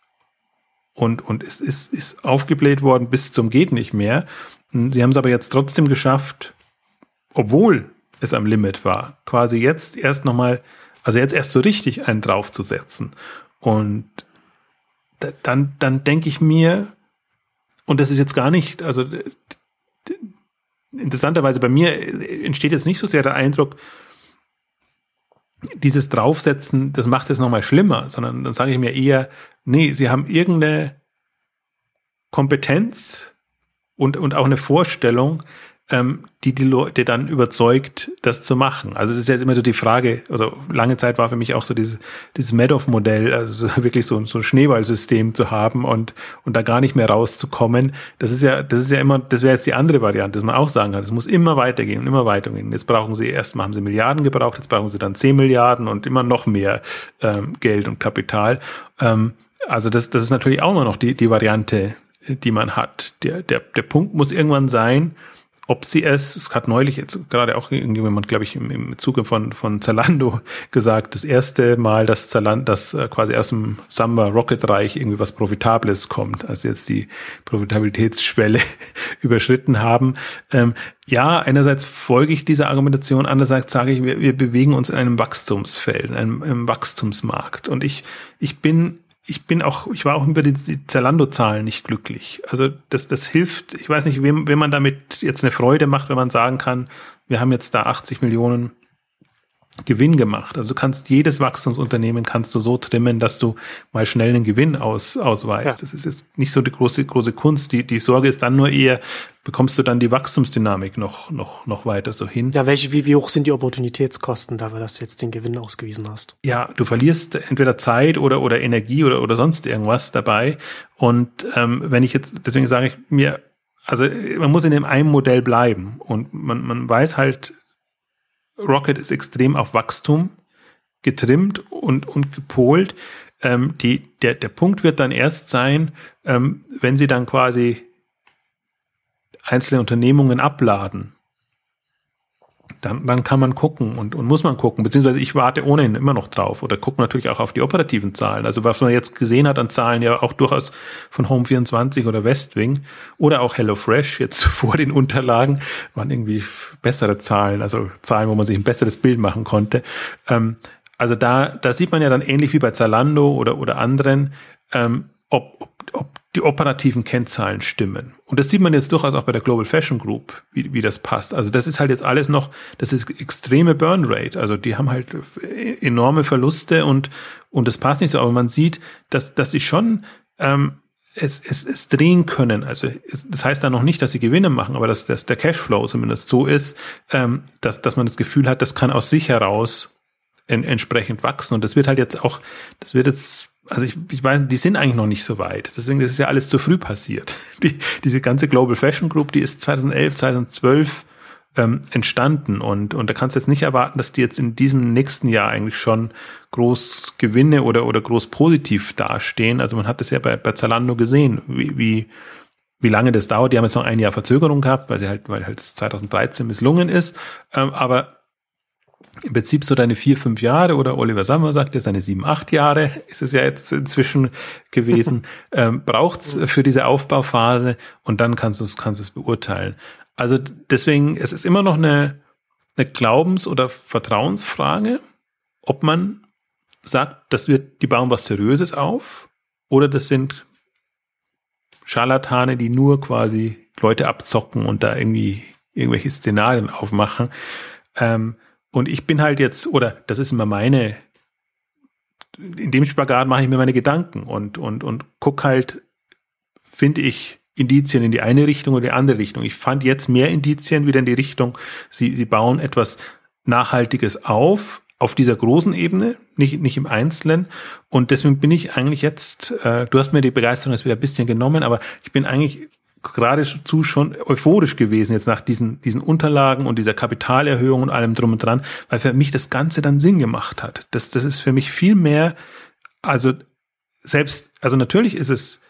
und, und es ist, ist aufgebläht worden bis zum geht nicht mehr. Sie haben es aber jetzt trotzdem geschafft, obwohl es am Limit war, quasi jetzt erst nochmal, also jetzt erst so richtig einen draufzusetzen. Und dann, dann denke ich mir, und das ist jetzt gar nicht, also interessanterweise bei mir entsteht jetzt nicht so sehr der Eindruck, dieses Draufsetzen, das macht es nochmal schlimmer, sondern dann sage ich mir eher, nee, sie haben irgendeine Kompetenz und, und auch eine Vorstellung, ähm, die die Leute dann überzeugt, das zu machen. Also das ist jetzt immer so die Frage, also lange Zeit war für mich auch so dieses, dieses Madoff-Modell, also so wirklich so, so ein Schneeballsystem zu haben und, und da gar nicht mehr rauszukommen. Das ist ja, das ist ja immer, das wäre jetzt die andere Variante, dass man auch sagen kann, es muss immer weitergehen und immer weitergehen. Jetzt brauchen sie erstmal, haben sie Milliarden gebraucht, jetzt brauchen sie dann 10 Milliarden und immer noch mehr ähm, Geld und Kapital. Ähm, also das, das ist natürlich auch immer noch die, die Variante, die man hat. Der, der, der Punkt muss irgendwann sein, ob sie es, es hat neulich jetzt gerade auch irgendjemand, glaube ich, im, im Zuge von, von Zalando gesagt, das erste Mal, dass Zalando, dass äh, quasi aus dem Samba Rocket Reich irgendwie was Profitables kommt, also jetzt die Profitabilitätsschwelle überschritten haben. Ähm, ja, einerseits folge ich dieser Argumentation, andererseits sage ich, wir, wir bewegen uns in einem Wachstumsfeld, in einem, einem Wachstumsmarkt. Und ich, ich bin ich bin auch, ich war auch über die, Zalando-Zahlen nicht glücklich. Also das, das hilft, ich weiß nicht, wem, wenn man damit jetzt eine Freude macht, wenn man sagen kann, wir haben jetzt da 80 Millionen Gewinn gemacht. Also du kannst jedes Wachstumsunternehmen kannst du so trimmen, dass du mal schnell einen Gewinn aus, ausweist. Ja. Das ist jetzt nicht so die große, große Kunst. Die, die Sorge ist dann nur eher, bekommst du dann die Wachstumsdynamik noch, noch, noch weiter so hin. Ja, welche, wie, wie hoch sind die Opportunitätskosten, da wir das jetzt den Gewinn ausgewiesen hast? Ja, du verlierst entweder Zeit oder, oder Energie oder, oder sonst irgendwas dabei. Und ähm, wenn ich jetzt, deswegen sage ich mir, also man muss in dem einen Modell bleiben und man, man weiß halt, Rocket ist extrem auf Wachstum getrimmt und, und gepolt. Ähm, die, der, der Punkt wird dann erst sein, ähm, wenn sie dann quasi einzelne Unternehmungen abladen dann, dann kann man gucken und, und muss man gucken, beziehungsweise ich warte ohnehin immer noch drauf oder gucke natürlich auch auf die operativen Zahlen. Also was man jetzt gesehen hat an Zahlen ja auch durchaus von Home24 oder Westwing oder auch HelloFresh jetzt vor den Unterlagen waren irgendwie bessere Zahlen, also Zahlen, wo man sich ein besseres Bild machen konnte. Ähm, also da, da sieht man ja dann ähnlich wie bei Zalando oder, oder anderen, ähm, ob, ob, ob die operativen Kennzahlen stimmen. Und das sieht man jetzt durchaus auch bei der Global Fashion Group, wie, wie das passt. Also das ist halt jetzt alles noch, das ist extreme Burn Rate. Also die haben halt enorme Verluste und, und das passt nicht so. Aber man sieht, dass, dass sie schon ähm, es, es, es drehen können. Also es, das heißt da noch nicht, dass sie Gewinne machen, aber dass, dass der Cashflow zumindest so ist, ähm, dass, dass man das Gefühl hat, das kann aus sich heraus en, entsprechend wachsen. Und das wird halt jetzt auch, das wird jetzt also ich, ich weiß, die sind eigentlich noch nicht so weit. Deswegen ist ja alles zu früh passiert. Die, diese ganze Global Fashion Group, die ist 2011, 2012 ähm, entstanden und und da kannst du jetzt nicht erwarten, dass die jetzt in diesem nächsten Jahr eigentlich schon groß Gewinne oder oder groß positiv dastehen. Also man hat das ja bei, bei Zalando gesehen, wie, wie wie lange das dauert. Die haben jetzt noch ein Jahr Verzögerung gehabt, weil sie halt weil halt 2013 misslungen ist. Ähm, aber im Prinzip so deine vier, fünf Jahre oder Oliver Sammer sagt ja seine sieben, acht Jahre ist es ja jetzt inzwischen gewesen, ähm, braucht's für diese Aufbauphase und dann kannst du es, kannst du es beurteilen. Also deswegen, es ist immer noch eine, eine Glaubens- oder Vertrauensfrage, ob man sagt, das wird, die bauen was Seriöses auf oder das sind Scharlatane, die nur quasi Leute abzocken und da irgendwie irgendwelche Szenarien aufmachen. Ähm, Und ich bin halt jetzt, oder das ist immer meine, in dem Spagat mache ich mir meine Gedanken und, und, und guck halt, finde ich Indizien in die eine Richtung oder die andere Richtung. Ich fand jetzt mehr Indizien wieder in die Richtung, sie, sie bauen etwas Nachhaltiges auf, auf dieser großen Ebene, nicht, nicht im Einzelnen. Und deswegen bin ich eigentlich jetzt, äh, du hast mir die Begeisterung jetzt wieder ein bisschen genommen, aber ich bin eigentlich geradezu schon euphorisch gewesen jetzt nach diesen, diesen Unterlagen und dieser Kapitalerhöhung und allem drum und dran, weil für mich das Ganze dann Sinn gemacht hat. Das, das ist für mich viel mehr, also selbst, also natürlich ist es,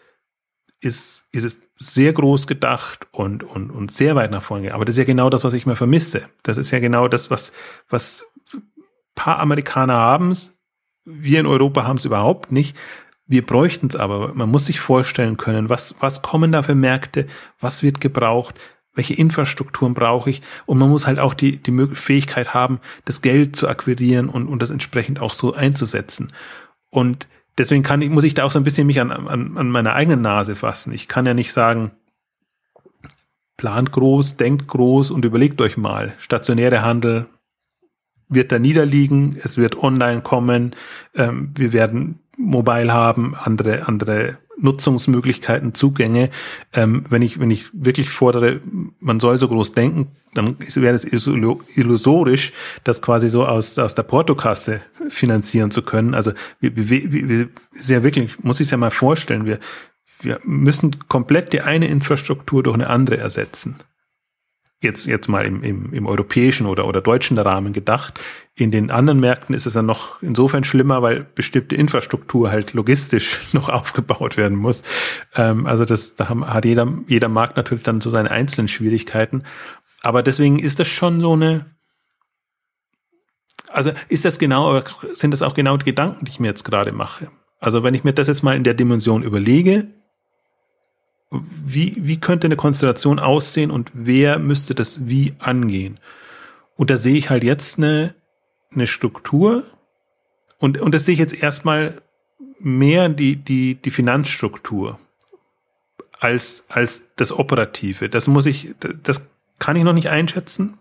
ist, ist es sehr groß gedacht und, und, und sehr weit nach vorne. Aber das ist ja genau das, was ich mir vermisse. Das ist ja genau das, was, was paar Amerikaner haben es. Wir in Europa haben es überhaupt nicht. Wir bräuchten es aber. Man muss sich vorstellen können, was, was kommen da für Märkte, was wird gebraucht, welche Infrastrukturen brauche ich. Und man muss halt auch die, die Fähigkeit haben, das Geld zu akquirieren und, und das entsprechend auch so einzusetzen. Und deswegen kann ich, muss ich da auch so ein bisschen mich an, an, an meiner eigenen Nase fassen. Ich kann ja nicht sagen, plant groß, denkt groß und überlegt euch mal. Stationäre Handel wird da niederliegen, es wird online kommen, ähm, wir werden mobile haben, andere, andere Nutzungsmöglichkeiten, Zugänge. Ähm, wenn ich, wenn ich wirklich fordere, man soll so groß denken, dann wäre es illusorisch, das quasi so aus, aus der Portokasse finanzieren zu können. Also wir, wir, wir, sehr wirklich, muss ich es ja mal vorstellen, wir, wir müssen komplett die eine Infrastruktur durch eine andere ersetzen jetzt, jetzt mal im, im, im europäischen oder, oder deutschen Rahmen gedacht. In den anderen Märkten ist es dann noch insofern schlimmer, weil bestimmte Infrastruktur halt logistisch noch aufgebaut werden muss. Ähm, also das, da hat jeder, jeder Markt natürlich dann so seine einzelnen Schwierigkeiten. Aber deswegen ist das schon so eine, also ist das genau, sind das auch genau die Gedanken, die ich mir jetzt gerade mache? Also wenn ich mir das jetzt mal in der Dimension überlege, wie, wie könnte eine Konstellation aussehen und wer müsste das wie angehen? Und da sehe ich halt jetzt eine, eine Struktur und, und das sehe ich jetzt erstmal mehr die, die, die Finanzstruktur als, als das Operative. Das muss ich, das kann ich noch nicht einschätzen.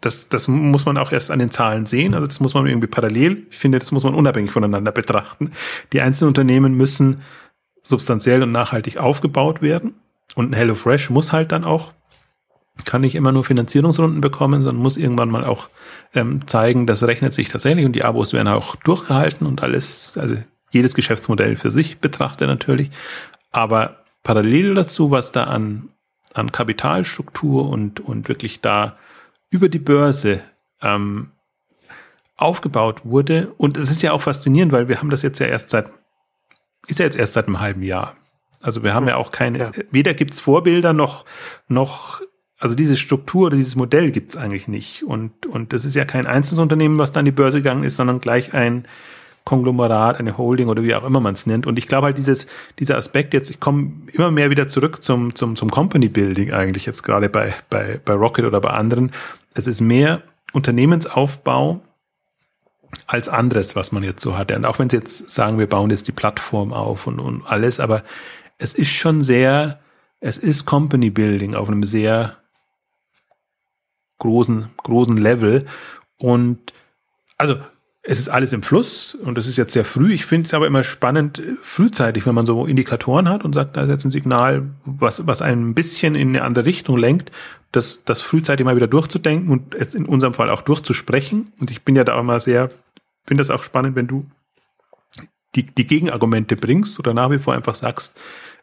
Das, das muss man auch erst an den Zahlen sehen. Also das muss man irgendwie parallel, ich finde, das muss man unabhängig voneinander betrachten. Die einzelnen Unternehmen müssen substanziell und nachhaltig aufgebaut werden. Und ein HelloFresh muss halt dann auch, kann nicht immer nur Finanzierungsrunden bekommen, sondern muss irgendwann mal auch ähm, zeigen, das rechnet sich tatsächlich und die Abos werden auch durchgehalten und alles, also jedes Geschäftsmodell für sich betrachtet natürlich. Aber parallel dazu, was da an, an Kapitalstruktur und, und wirklich da über die Börse ähm, aufgebaut wurde. Und es ist ja auch faszinierend, weil wir haben das jetzt ja erst seit ist ja jetzt erst seit einem halben Jahr. Also wir haben ja auch keine, ja. weder gibt's Vorbilder noch, noch, also diese Struktur oder dieses Modell gibt's eigentlich nicht. Und, und das ist ja kein Einzelunternehmen, was da an die Börse gegangen ist, sondern gleich ein Konglomerat, eine Holding oder wie auch immer man es nennt. Und ich glaube halt dieses, dieser Aspekt jetzt, ich komme immer mehr wieder zurück zum, zum, zum Company Building eigentlich jetzt gerade bei, bei, bei Rocket oder bei anderen. Es ist mehr Unternehmensaufbau als anderes, was man jetzt so hatte. Und auch wenn sie jetzt sagen, wir bauen jetzt die Plattform auf und, und alles, aber es ist schon sehr, es ist Company Building auf einem sehr großen, großen Level. Und also es ist alles im Fluss und es ist jetzt sehr früh. Ich finde es aber immer spannend, frühzeitig, wenn man so Indikatoren hat und sagt, da ist jetzt ein Signal, was, was ein bisschen in eine andere Richtung lenkt, das, das frühzeitig mal wieder durchzudenken und jetzt in unserem Fall auch durchzusprechen. Und ich bin ja da auch immer sehr, finde das auch spannend, wenn du die, die Gegenargumente bringst oder nach wie vor einfach sagst,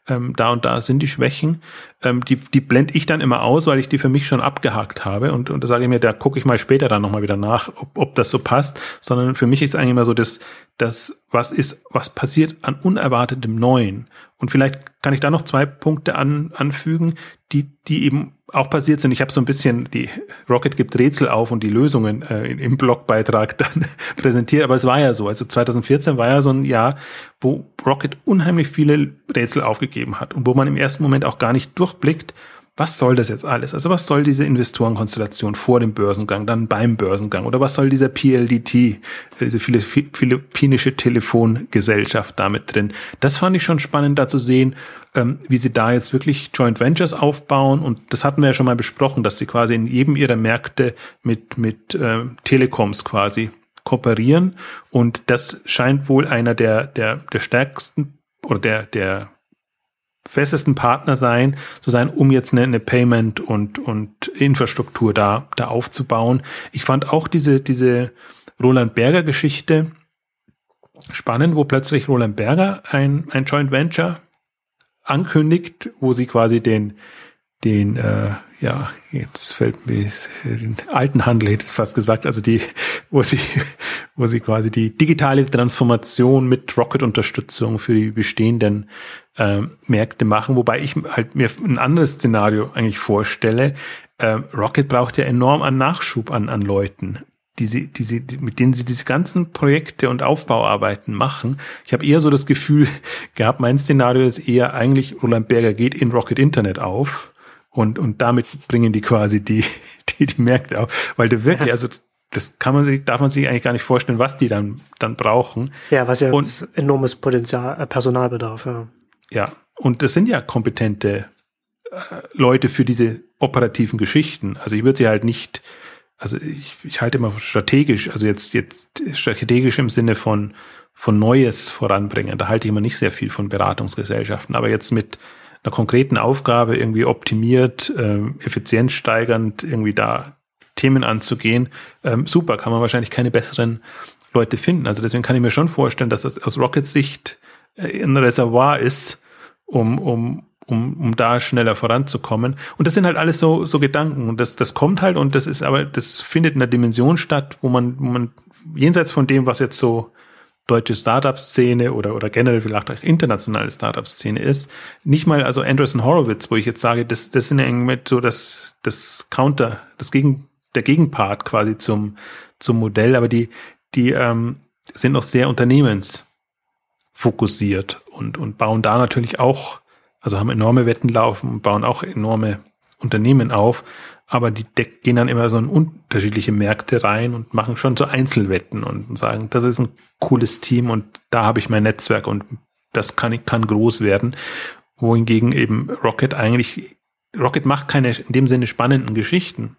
ähm, da und da sind die Schwächen, ähm, die, die blende ich dann immer aus, weil ich die für mich schon abgehakt habe und, und da sage ich mir, da gucke ich mal später dann nochmal wieder nach, ob, ob das so passt, sondern für mich ist eigentlich immer so das, das, was ist, was passiert an unerwartetem Neuen. Und vielleicht kann ich da noch zwei Punkte an, anfügen, die, die eben auch passiert sind. Ich habe so ein bisschen die Rocket gibt Rätsel auf und die Lösungen äh, im Blogbeitrag dann präsentiert, aber es war ja so. Also 2014 war ja so ein Jahr, wo Rocket unheimlich viele Rätsel aufgegeben hat und wo man im ersten Moment auch gar nicht durchblickt, was soll das jetzt alles? Also was soll diese Investorenkonstellation vor dem Börsengang, dann beim Börsengang oder was soll dieser PLDT, diese philippinische Telefongesellschaft damit drin? Das fand ich schon spannend da zu sehen, ähm, wie sie da jetzt wirklich Joint Ventures aufbauen und das hatten wir ja schon mal besprochen, dass sie quasi in jedem ihrer Märkte mit, mit äh, Telekoms quasi kooperieren und das scheint wohl einer der, der, der stärksten oder der, der festesten Partner sein, zu sein, um jetzt eine, eine Payment und, und Infrastruktur da, da aufzubauen. Ich fand auch diese, diese Roland Berger Geschichte spannend, wo plötzlich Roland Berger ein, ein Joint Venture ankündigt, wo sie quasi den, den, äh, ja, jetzt fällt mir den alten Handel hätte es fast gesagt, also die, wo sie, wo sie quasi die digitale Transformation mit Rocket-Unterstützung für die bestehenden äh, Märkte machen, wobei ich halt mir ein anderes Szenario eigentlich vorstelle. Äh, Rocket braucht ja enorm an Nachschub an, an Leuten die sie, die sie, mit denen sie diese ganzen Projekte und Aufbauarbeiten machen. Ich habe eher so das Gefühl gehabt, mein Szenario ist eher eigentlich, Roland Berger geht in Rocket Internet auf und, und damit bringen die quasi die, die, die Märkte auf. Weil du wirklich, also das kann man sich, darf man sich eigentlich gar nicht vorstellen, was die dann, dann brauchen. Ja, was ja und, enormes Potenzial, äh, Personalbedarf, ja. Ja, und das sind ja kompetente äh, Leute für diese operativen Geschichten. Also ich würde sie halt nicht, also ich, ich halte immer strategisch, also jetzt, jetzt strategisch im Sinne von, von Neues voranbringen. Da halte ich immer nicht sehr viel von Beratungsgesellschaften. Aber jetzt mit einer konkreten Aufgabe irgendwie optimiert, ähm, effizient steigernd irgendwie da Themen anzugehen, ähm, super, kann man wahrscheinlich keine besseren Leute finden. Also deswegen kann ich mir schon vorstellen, dass das aus Rockets Sicht äh, ein Reservoir ist, um, um, um, um da schneller voranzukommen. Und das sind halt alles so, so Gedanken. Und das, das kommt halt und das ist aber, das findet in einer Dimension statt, wo man, wo man jenseits von dem, was jetzt so deutsche Startup-Szene oder, oder generell vielleicht auch internationale Startup-Szene ist. Nicht mal, also Anderson Horowitz, wo ich jetzt sage, das, das sind irgendwie so das, das Counter, das Gegen, der Gegenpart quasi zum, zum Modell, aber die, die ähm, sind noch sehr unternehmensfokussiert und, und bauen da natürlich auch, also haben enorme Wetten laufen und bauen auch enorme Unternehmen auf aber die gehen dann immer so in unterschiedliche Märkte rein und machen schon so Einzelwetten und sagen, das ist ein cooles Team und da habe ich mein Netzwerk und das kann, kann groß werden. Wohingegen eben Rocket eigentlich, Rocket macht keine in dem Sinne spannenden Geschichten,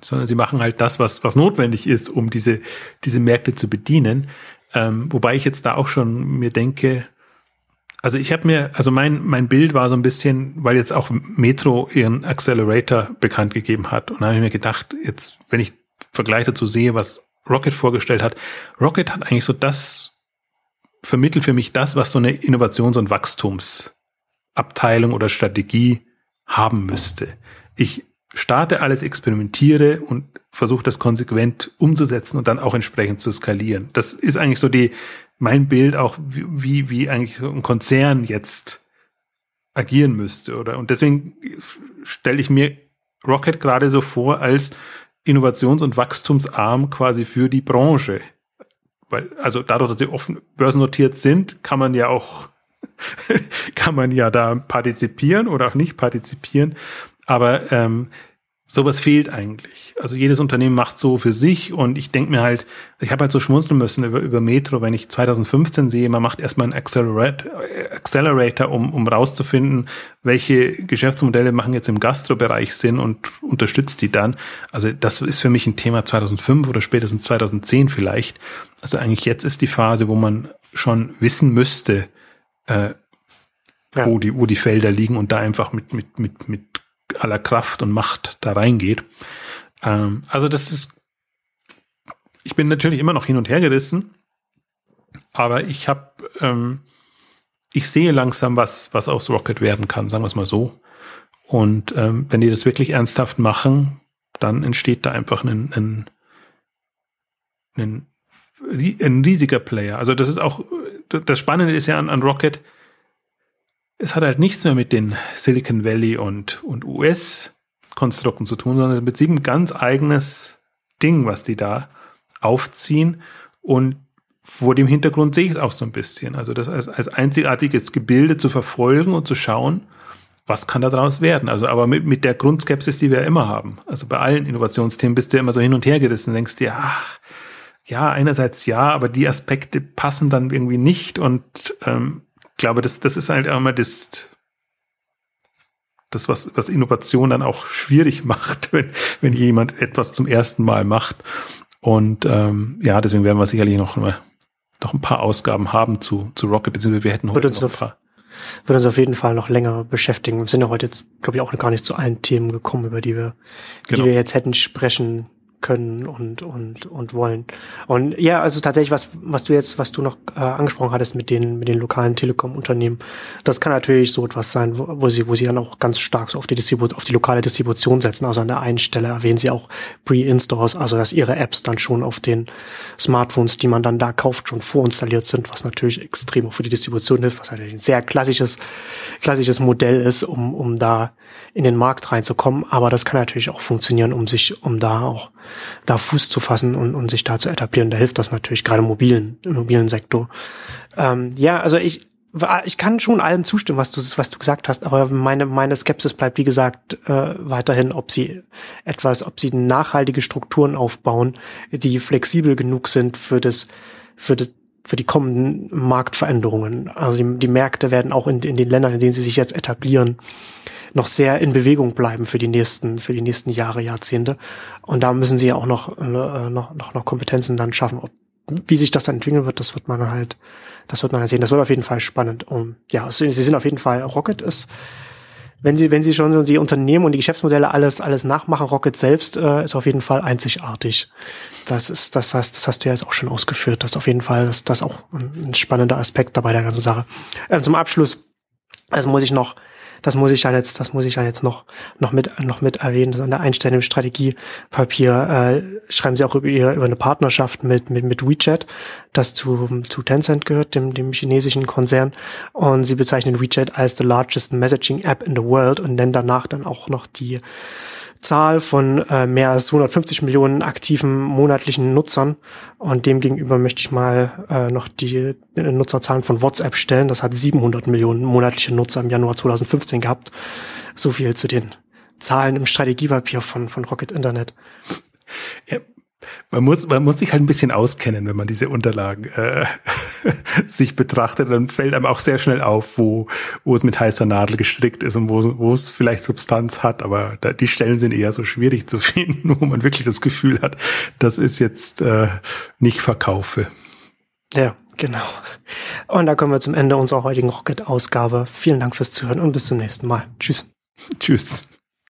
sondern sie machen halt das, was, was notwendig ist, um diese, diese Märkte zu bedienen. Ähm, wobei ich jetzt da auch schon mir denke, also ich habe mir, also mein, mein Bild war so ein bisschen, weil jetzt auch Metro ihren Accelerator bekannt gegeben hat. Und da habe ich mir gedacht, jetzt, wenn ich Vergleich dazu sehe, was Rocket vorgestellt hat, Rocket hat eigentlich so das, vermittelt für mich das, was so eine Innovations- und Wachstumsabteilung oder Strategie haben müsste. Ich starte alles, experimentiere und versuche das konsequent umzusetzen und dann auch entsprechend zu skalieren. Das ist eigentlich so die, mein Bild auch, wie, wie eigentlich so ein Konzern jetzt agieren müsste, oder? Und deswegen stelle ich mir Rocket gerade so vor als Innovations- und Wachstumsarm quasi für die Branche. Weil, also dadurch, dass sie offen börsennotiert sind, kann man ja auch, kann man ja da partizipieren oder auch nicht partizipieren. Aber ähm, sowas fehlt eigentlich. Also jedes Unternehmen macht so für sich und ich denke mir halt, ich habe halt so schmunzeln müssen über, über Metro, wenn ich 2015 sehe, man macht erstmal einen Accelerator, Accelerator um, um rauszufinden, welche Geschäftsmodelle machen jetzt im Gastrobereich Sinn und unterstützt die dann. Also das ist für mich ein Thema 2005 oder spätestens 2010 vielleicht. Also eigentlich jetzt ist die Phase, wo man schon wissen müsste, äh, ja. wo die, wo die Felder liegen und da einfach mit, mit, mit, mit aller Kraft und Macht da reingeht. Ähm, also das ist, ich bin natürlich immer noch hin und her gerissen, aber ich habe, ähm, ich sehe langsam, was, was aus Rocket werden kann, sagen wir es mal so. Und ähm, wenn die das wirklich ernsthaft machen, dann entsteht da einfach ein, ein, ein, ein riesiger Player. Also das ist auch, das Spannende ist ja an, an Rocket, es hat halt nichts mehr mit den Silicon Valley und, und US-Konstrukten zu tun, sondern mit sieben ganz eigenes Ding, was die da aufziehen. Und vor dem Hintergrund sehe ich es auch so ein bisschen. Also das als, als einzigartiges Gebilde zu verfolgen und zu schauen, was kann da draus werden? Also, aber mit, mit der Grundskepsis, die wir immer haben. Also bei allen Innovationsthemen bist du ja immer so hin und her gerissen, denkst dir, ach, ja, einerseits ja, aber die Aspekte passen dann irgendwie nicht und ähm, glaube, das, das ist halt auch immer das, das, was, was Innovation dann auch schwierig macht, wenn, wenn jemand etwas zum ersten Mal macht. Und ähm, ja, deswegen werden wir sicherlich noch, noch ein paar Ausgaben haben zu, zu Rocket, beziehungsweise wir hätten heute noch ein paar wird uns auf jeden Fall noch länger beschäftigen. Wir sind ja heute jetzt, glaube ich, auch gar nicht zu allen Themen gekommen, über die wir, genau. die wir jetzt hätten sprechen können und und und wollen. Und ja, also tatsächlich was was du jetzt was du noch äh, angesprochen hattest mit den mit den lokalen Telekom-Unternehmen, das kann natürlich so etwas sein, wo, wo sie wo sie dann auch ganz stark so auf die Distribu auf die lokale Distribution setzen. Also an der einen Stelle erwähnen sie auch Pre-Installs, also dass ihre Apps dann schon auf den Smartphones, die man dann da kauft, schon vorinstalliert sind, was natürlich extrem auch für die Distribution hilft, was halt ein sehr klassisches klassisches Modell ist, um um da in den Markt reinzukommen. Aber das kann natürlich auch funktionieren, um sich um da auch da Fuß zu fassen und, und sich da zu etablieren. Da hilft das natürlich gerade im mobilen, im mobilen Sektor. Ähm, ja, also ich, ich kann schon allem zustimmen, was du, was du gesagt hast, aber meine, meine Skepsis bleibt, wie gesagt, äh, weiterhin, ob sie etwas, ob sie nachhaltige Strukturen aufbauen, die flexibel genug sind für das, für das, für die kommenden Marktveränderungen. Also die, die Märkte werden auch in, in den Ländern, in denen sie sich jetzt etablieren, noch sehr in Bewegung bleiben für die nächsten, für die nächsten Jahre, Jahrzehnte. Und da müssen sie ja auch noch, äh, noch, noch, noch Kompetenzen dann schaffen. Ob, wie sich das dann entwickeln wird, das wird man halt, das wird man halt sehen. Das wird auf jeden Fall spannend. Und ja, sie sind auf jeden Fall, Rocket ist, wenn sie, wenn sie schon so die Unternehmen und die Geschäftsmodelle alles, alles nachmachen, Rocket selbst äh, ist auf jeden Fall einzigartig. Das ist, das heißt, das hast du ja jetzt auch schon ausgeführt. Das ist auf jeden Fall, das, das auch ein, spannender Aspekt dabei der ganzen Sache. Äh, zum Abschluss, also muss ich noch das muss ich dann jetzt, das muss ich dann jetzt noch, noch mit, noch mit erwähnen. Das an der Einstellung im Strategiepapier äh, schreiben sie auch über, über eine Partnerschaft mit, mit, mit WeChat, das zu, zu Tencent gehört, dem, dem chinesischen Konzern. Und sie bezeichnen WeChat als the largest messaging app in the world und nennen danach dann auch noch die Zahl von äh, mehr als 150 Millionen aktiven monatlichen Nutzern. Und demgegenüber möchte ich mal äh, noch die äh, Nutzerzahlen von WhatsApp stellen. Das hat 700 Millionen monatliche Nutzer im Januar 2015 gehabt. So viel zu den Zahlen im Strategiepapier von, von Rocket Internet. Man muss, man muss sich halt ein bisschen auskennen, wenn man diese Unterlagen äh, sich betrachtet. Dann fällt einem auch sehr schnell auf, wo, wo es mit heißer Nadel gestrickt ist und wo, wo es vielleicht Substanz hat. Aber da, die Stellen sind eher so schwierig zu finden, wo man wirklich das Gefühl hat, das ist jetzt äh, nicht Verkaufe. Ja, genau. Und da kommen wir zum Ende unserer heutigen Rocket-Ausgabe. Vielen Dank fürs Zuhören und bis zum nächsten Mal. Tschüss. Tschüss.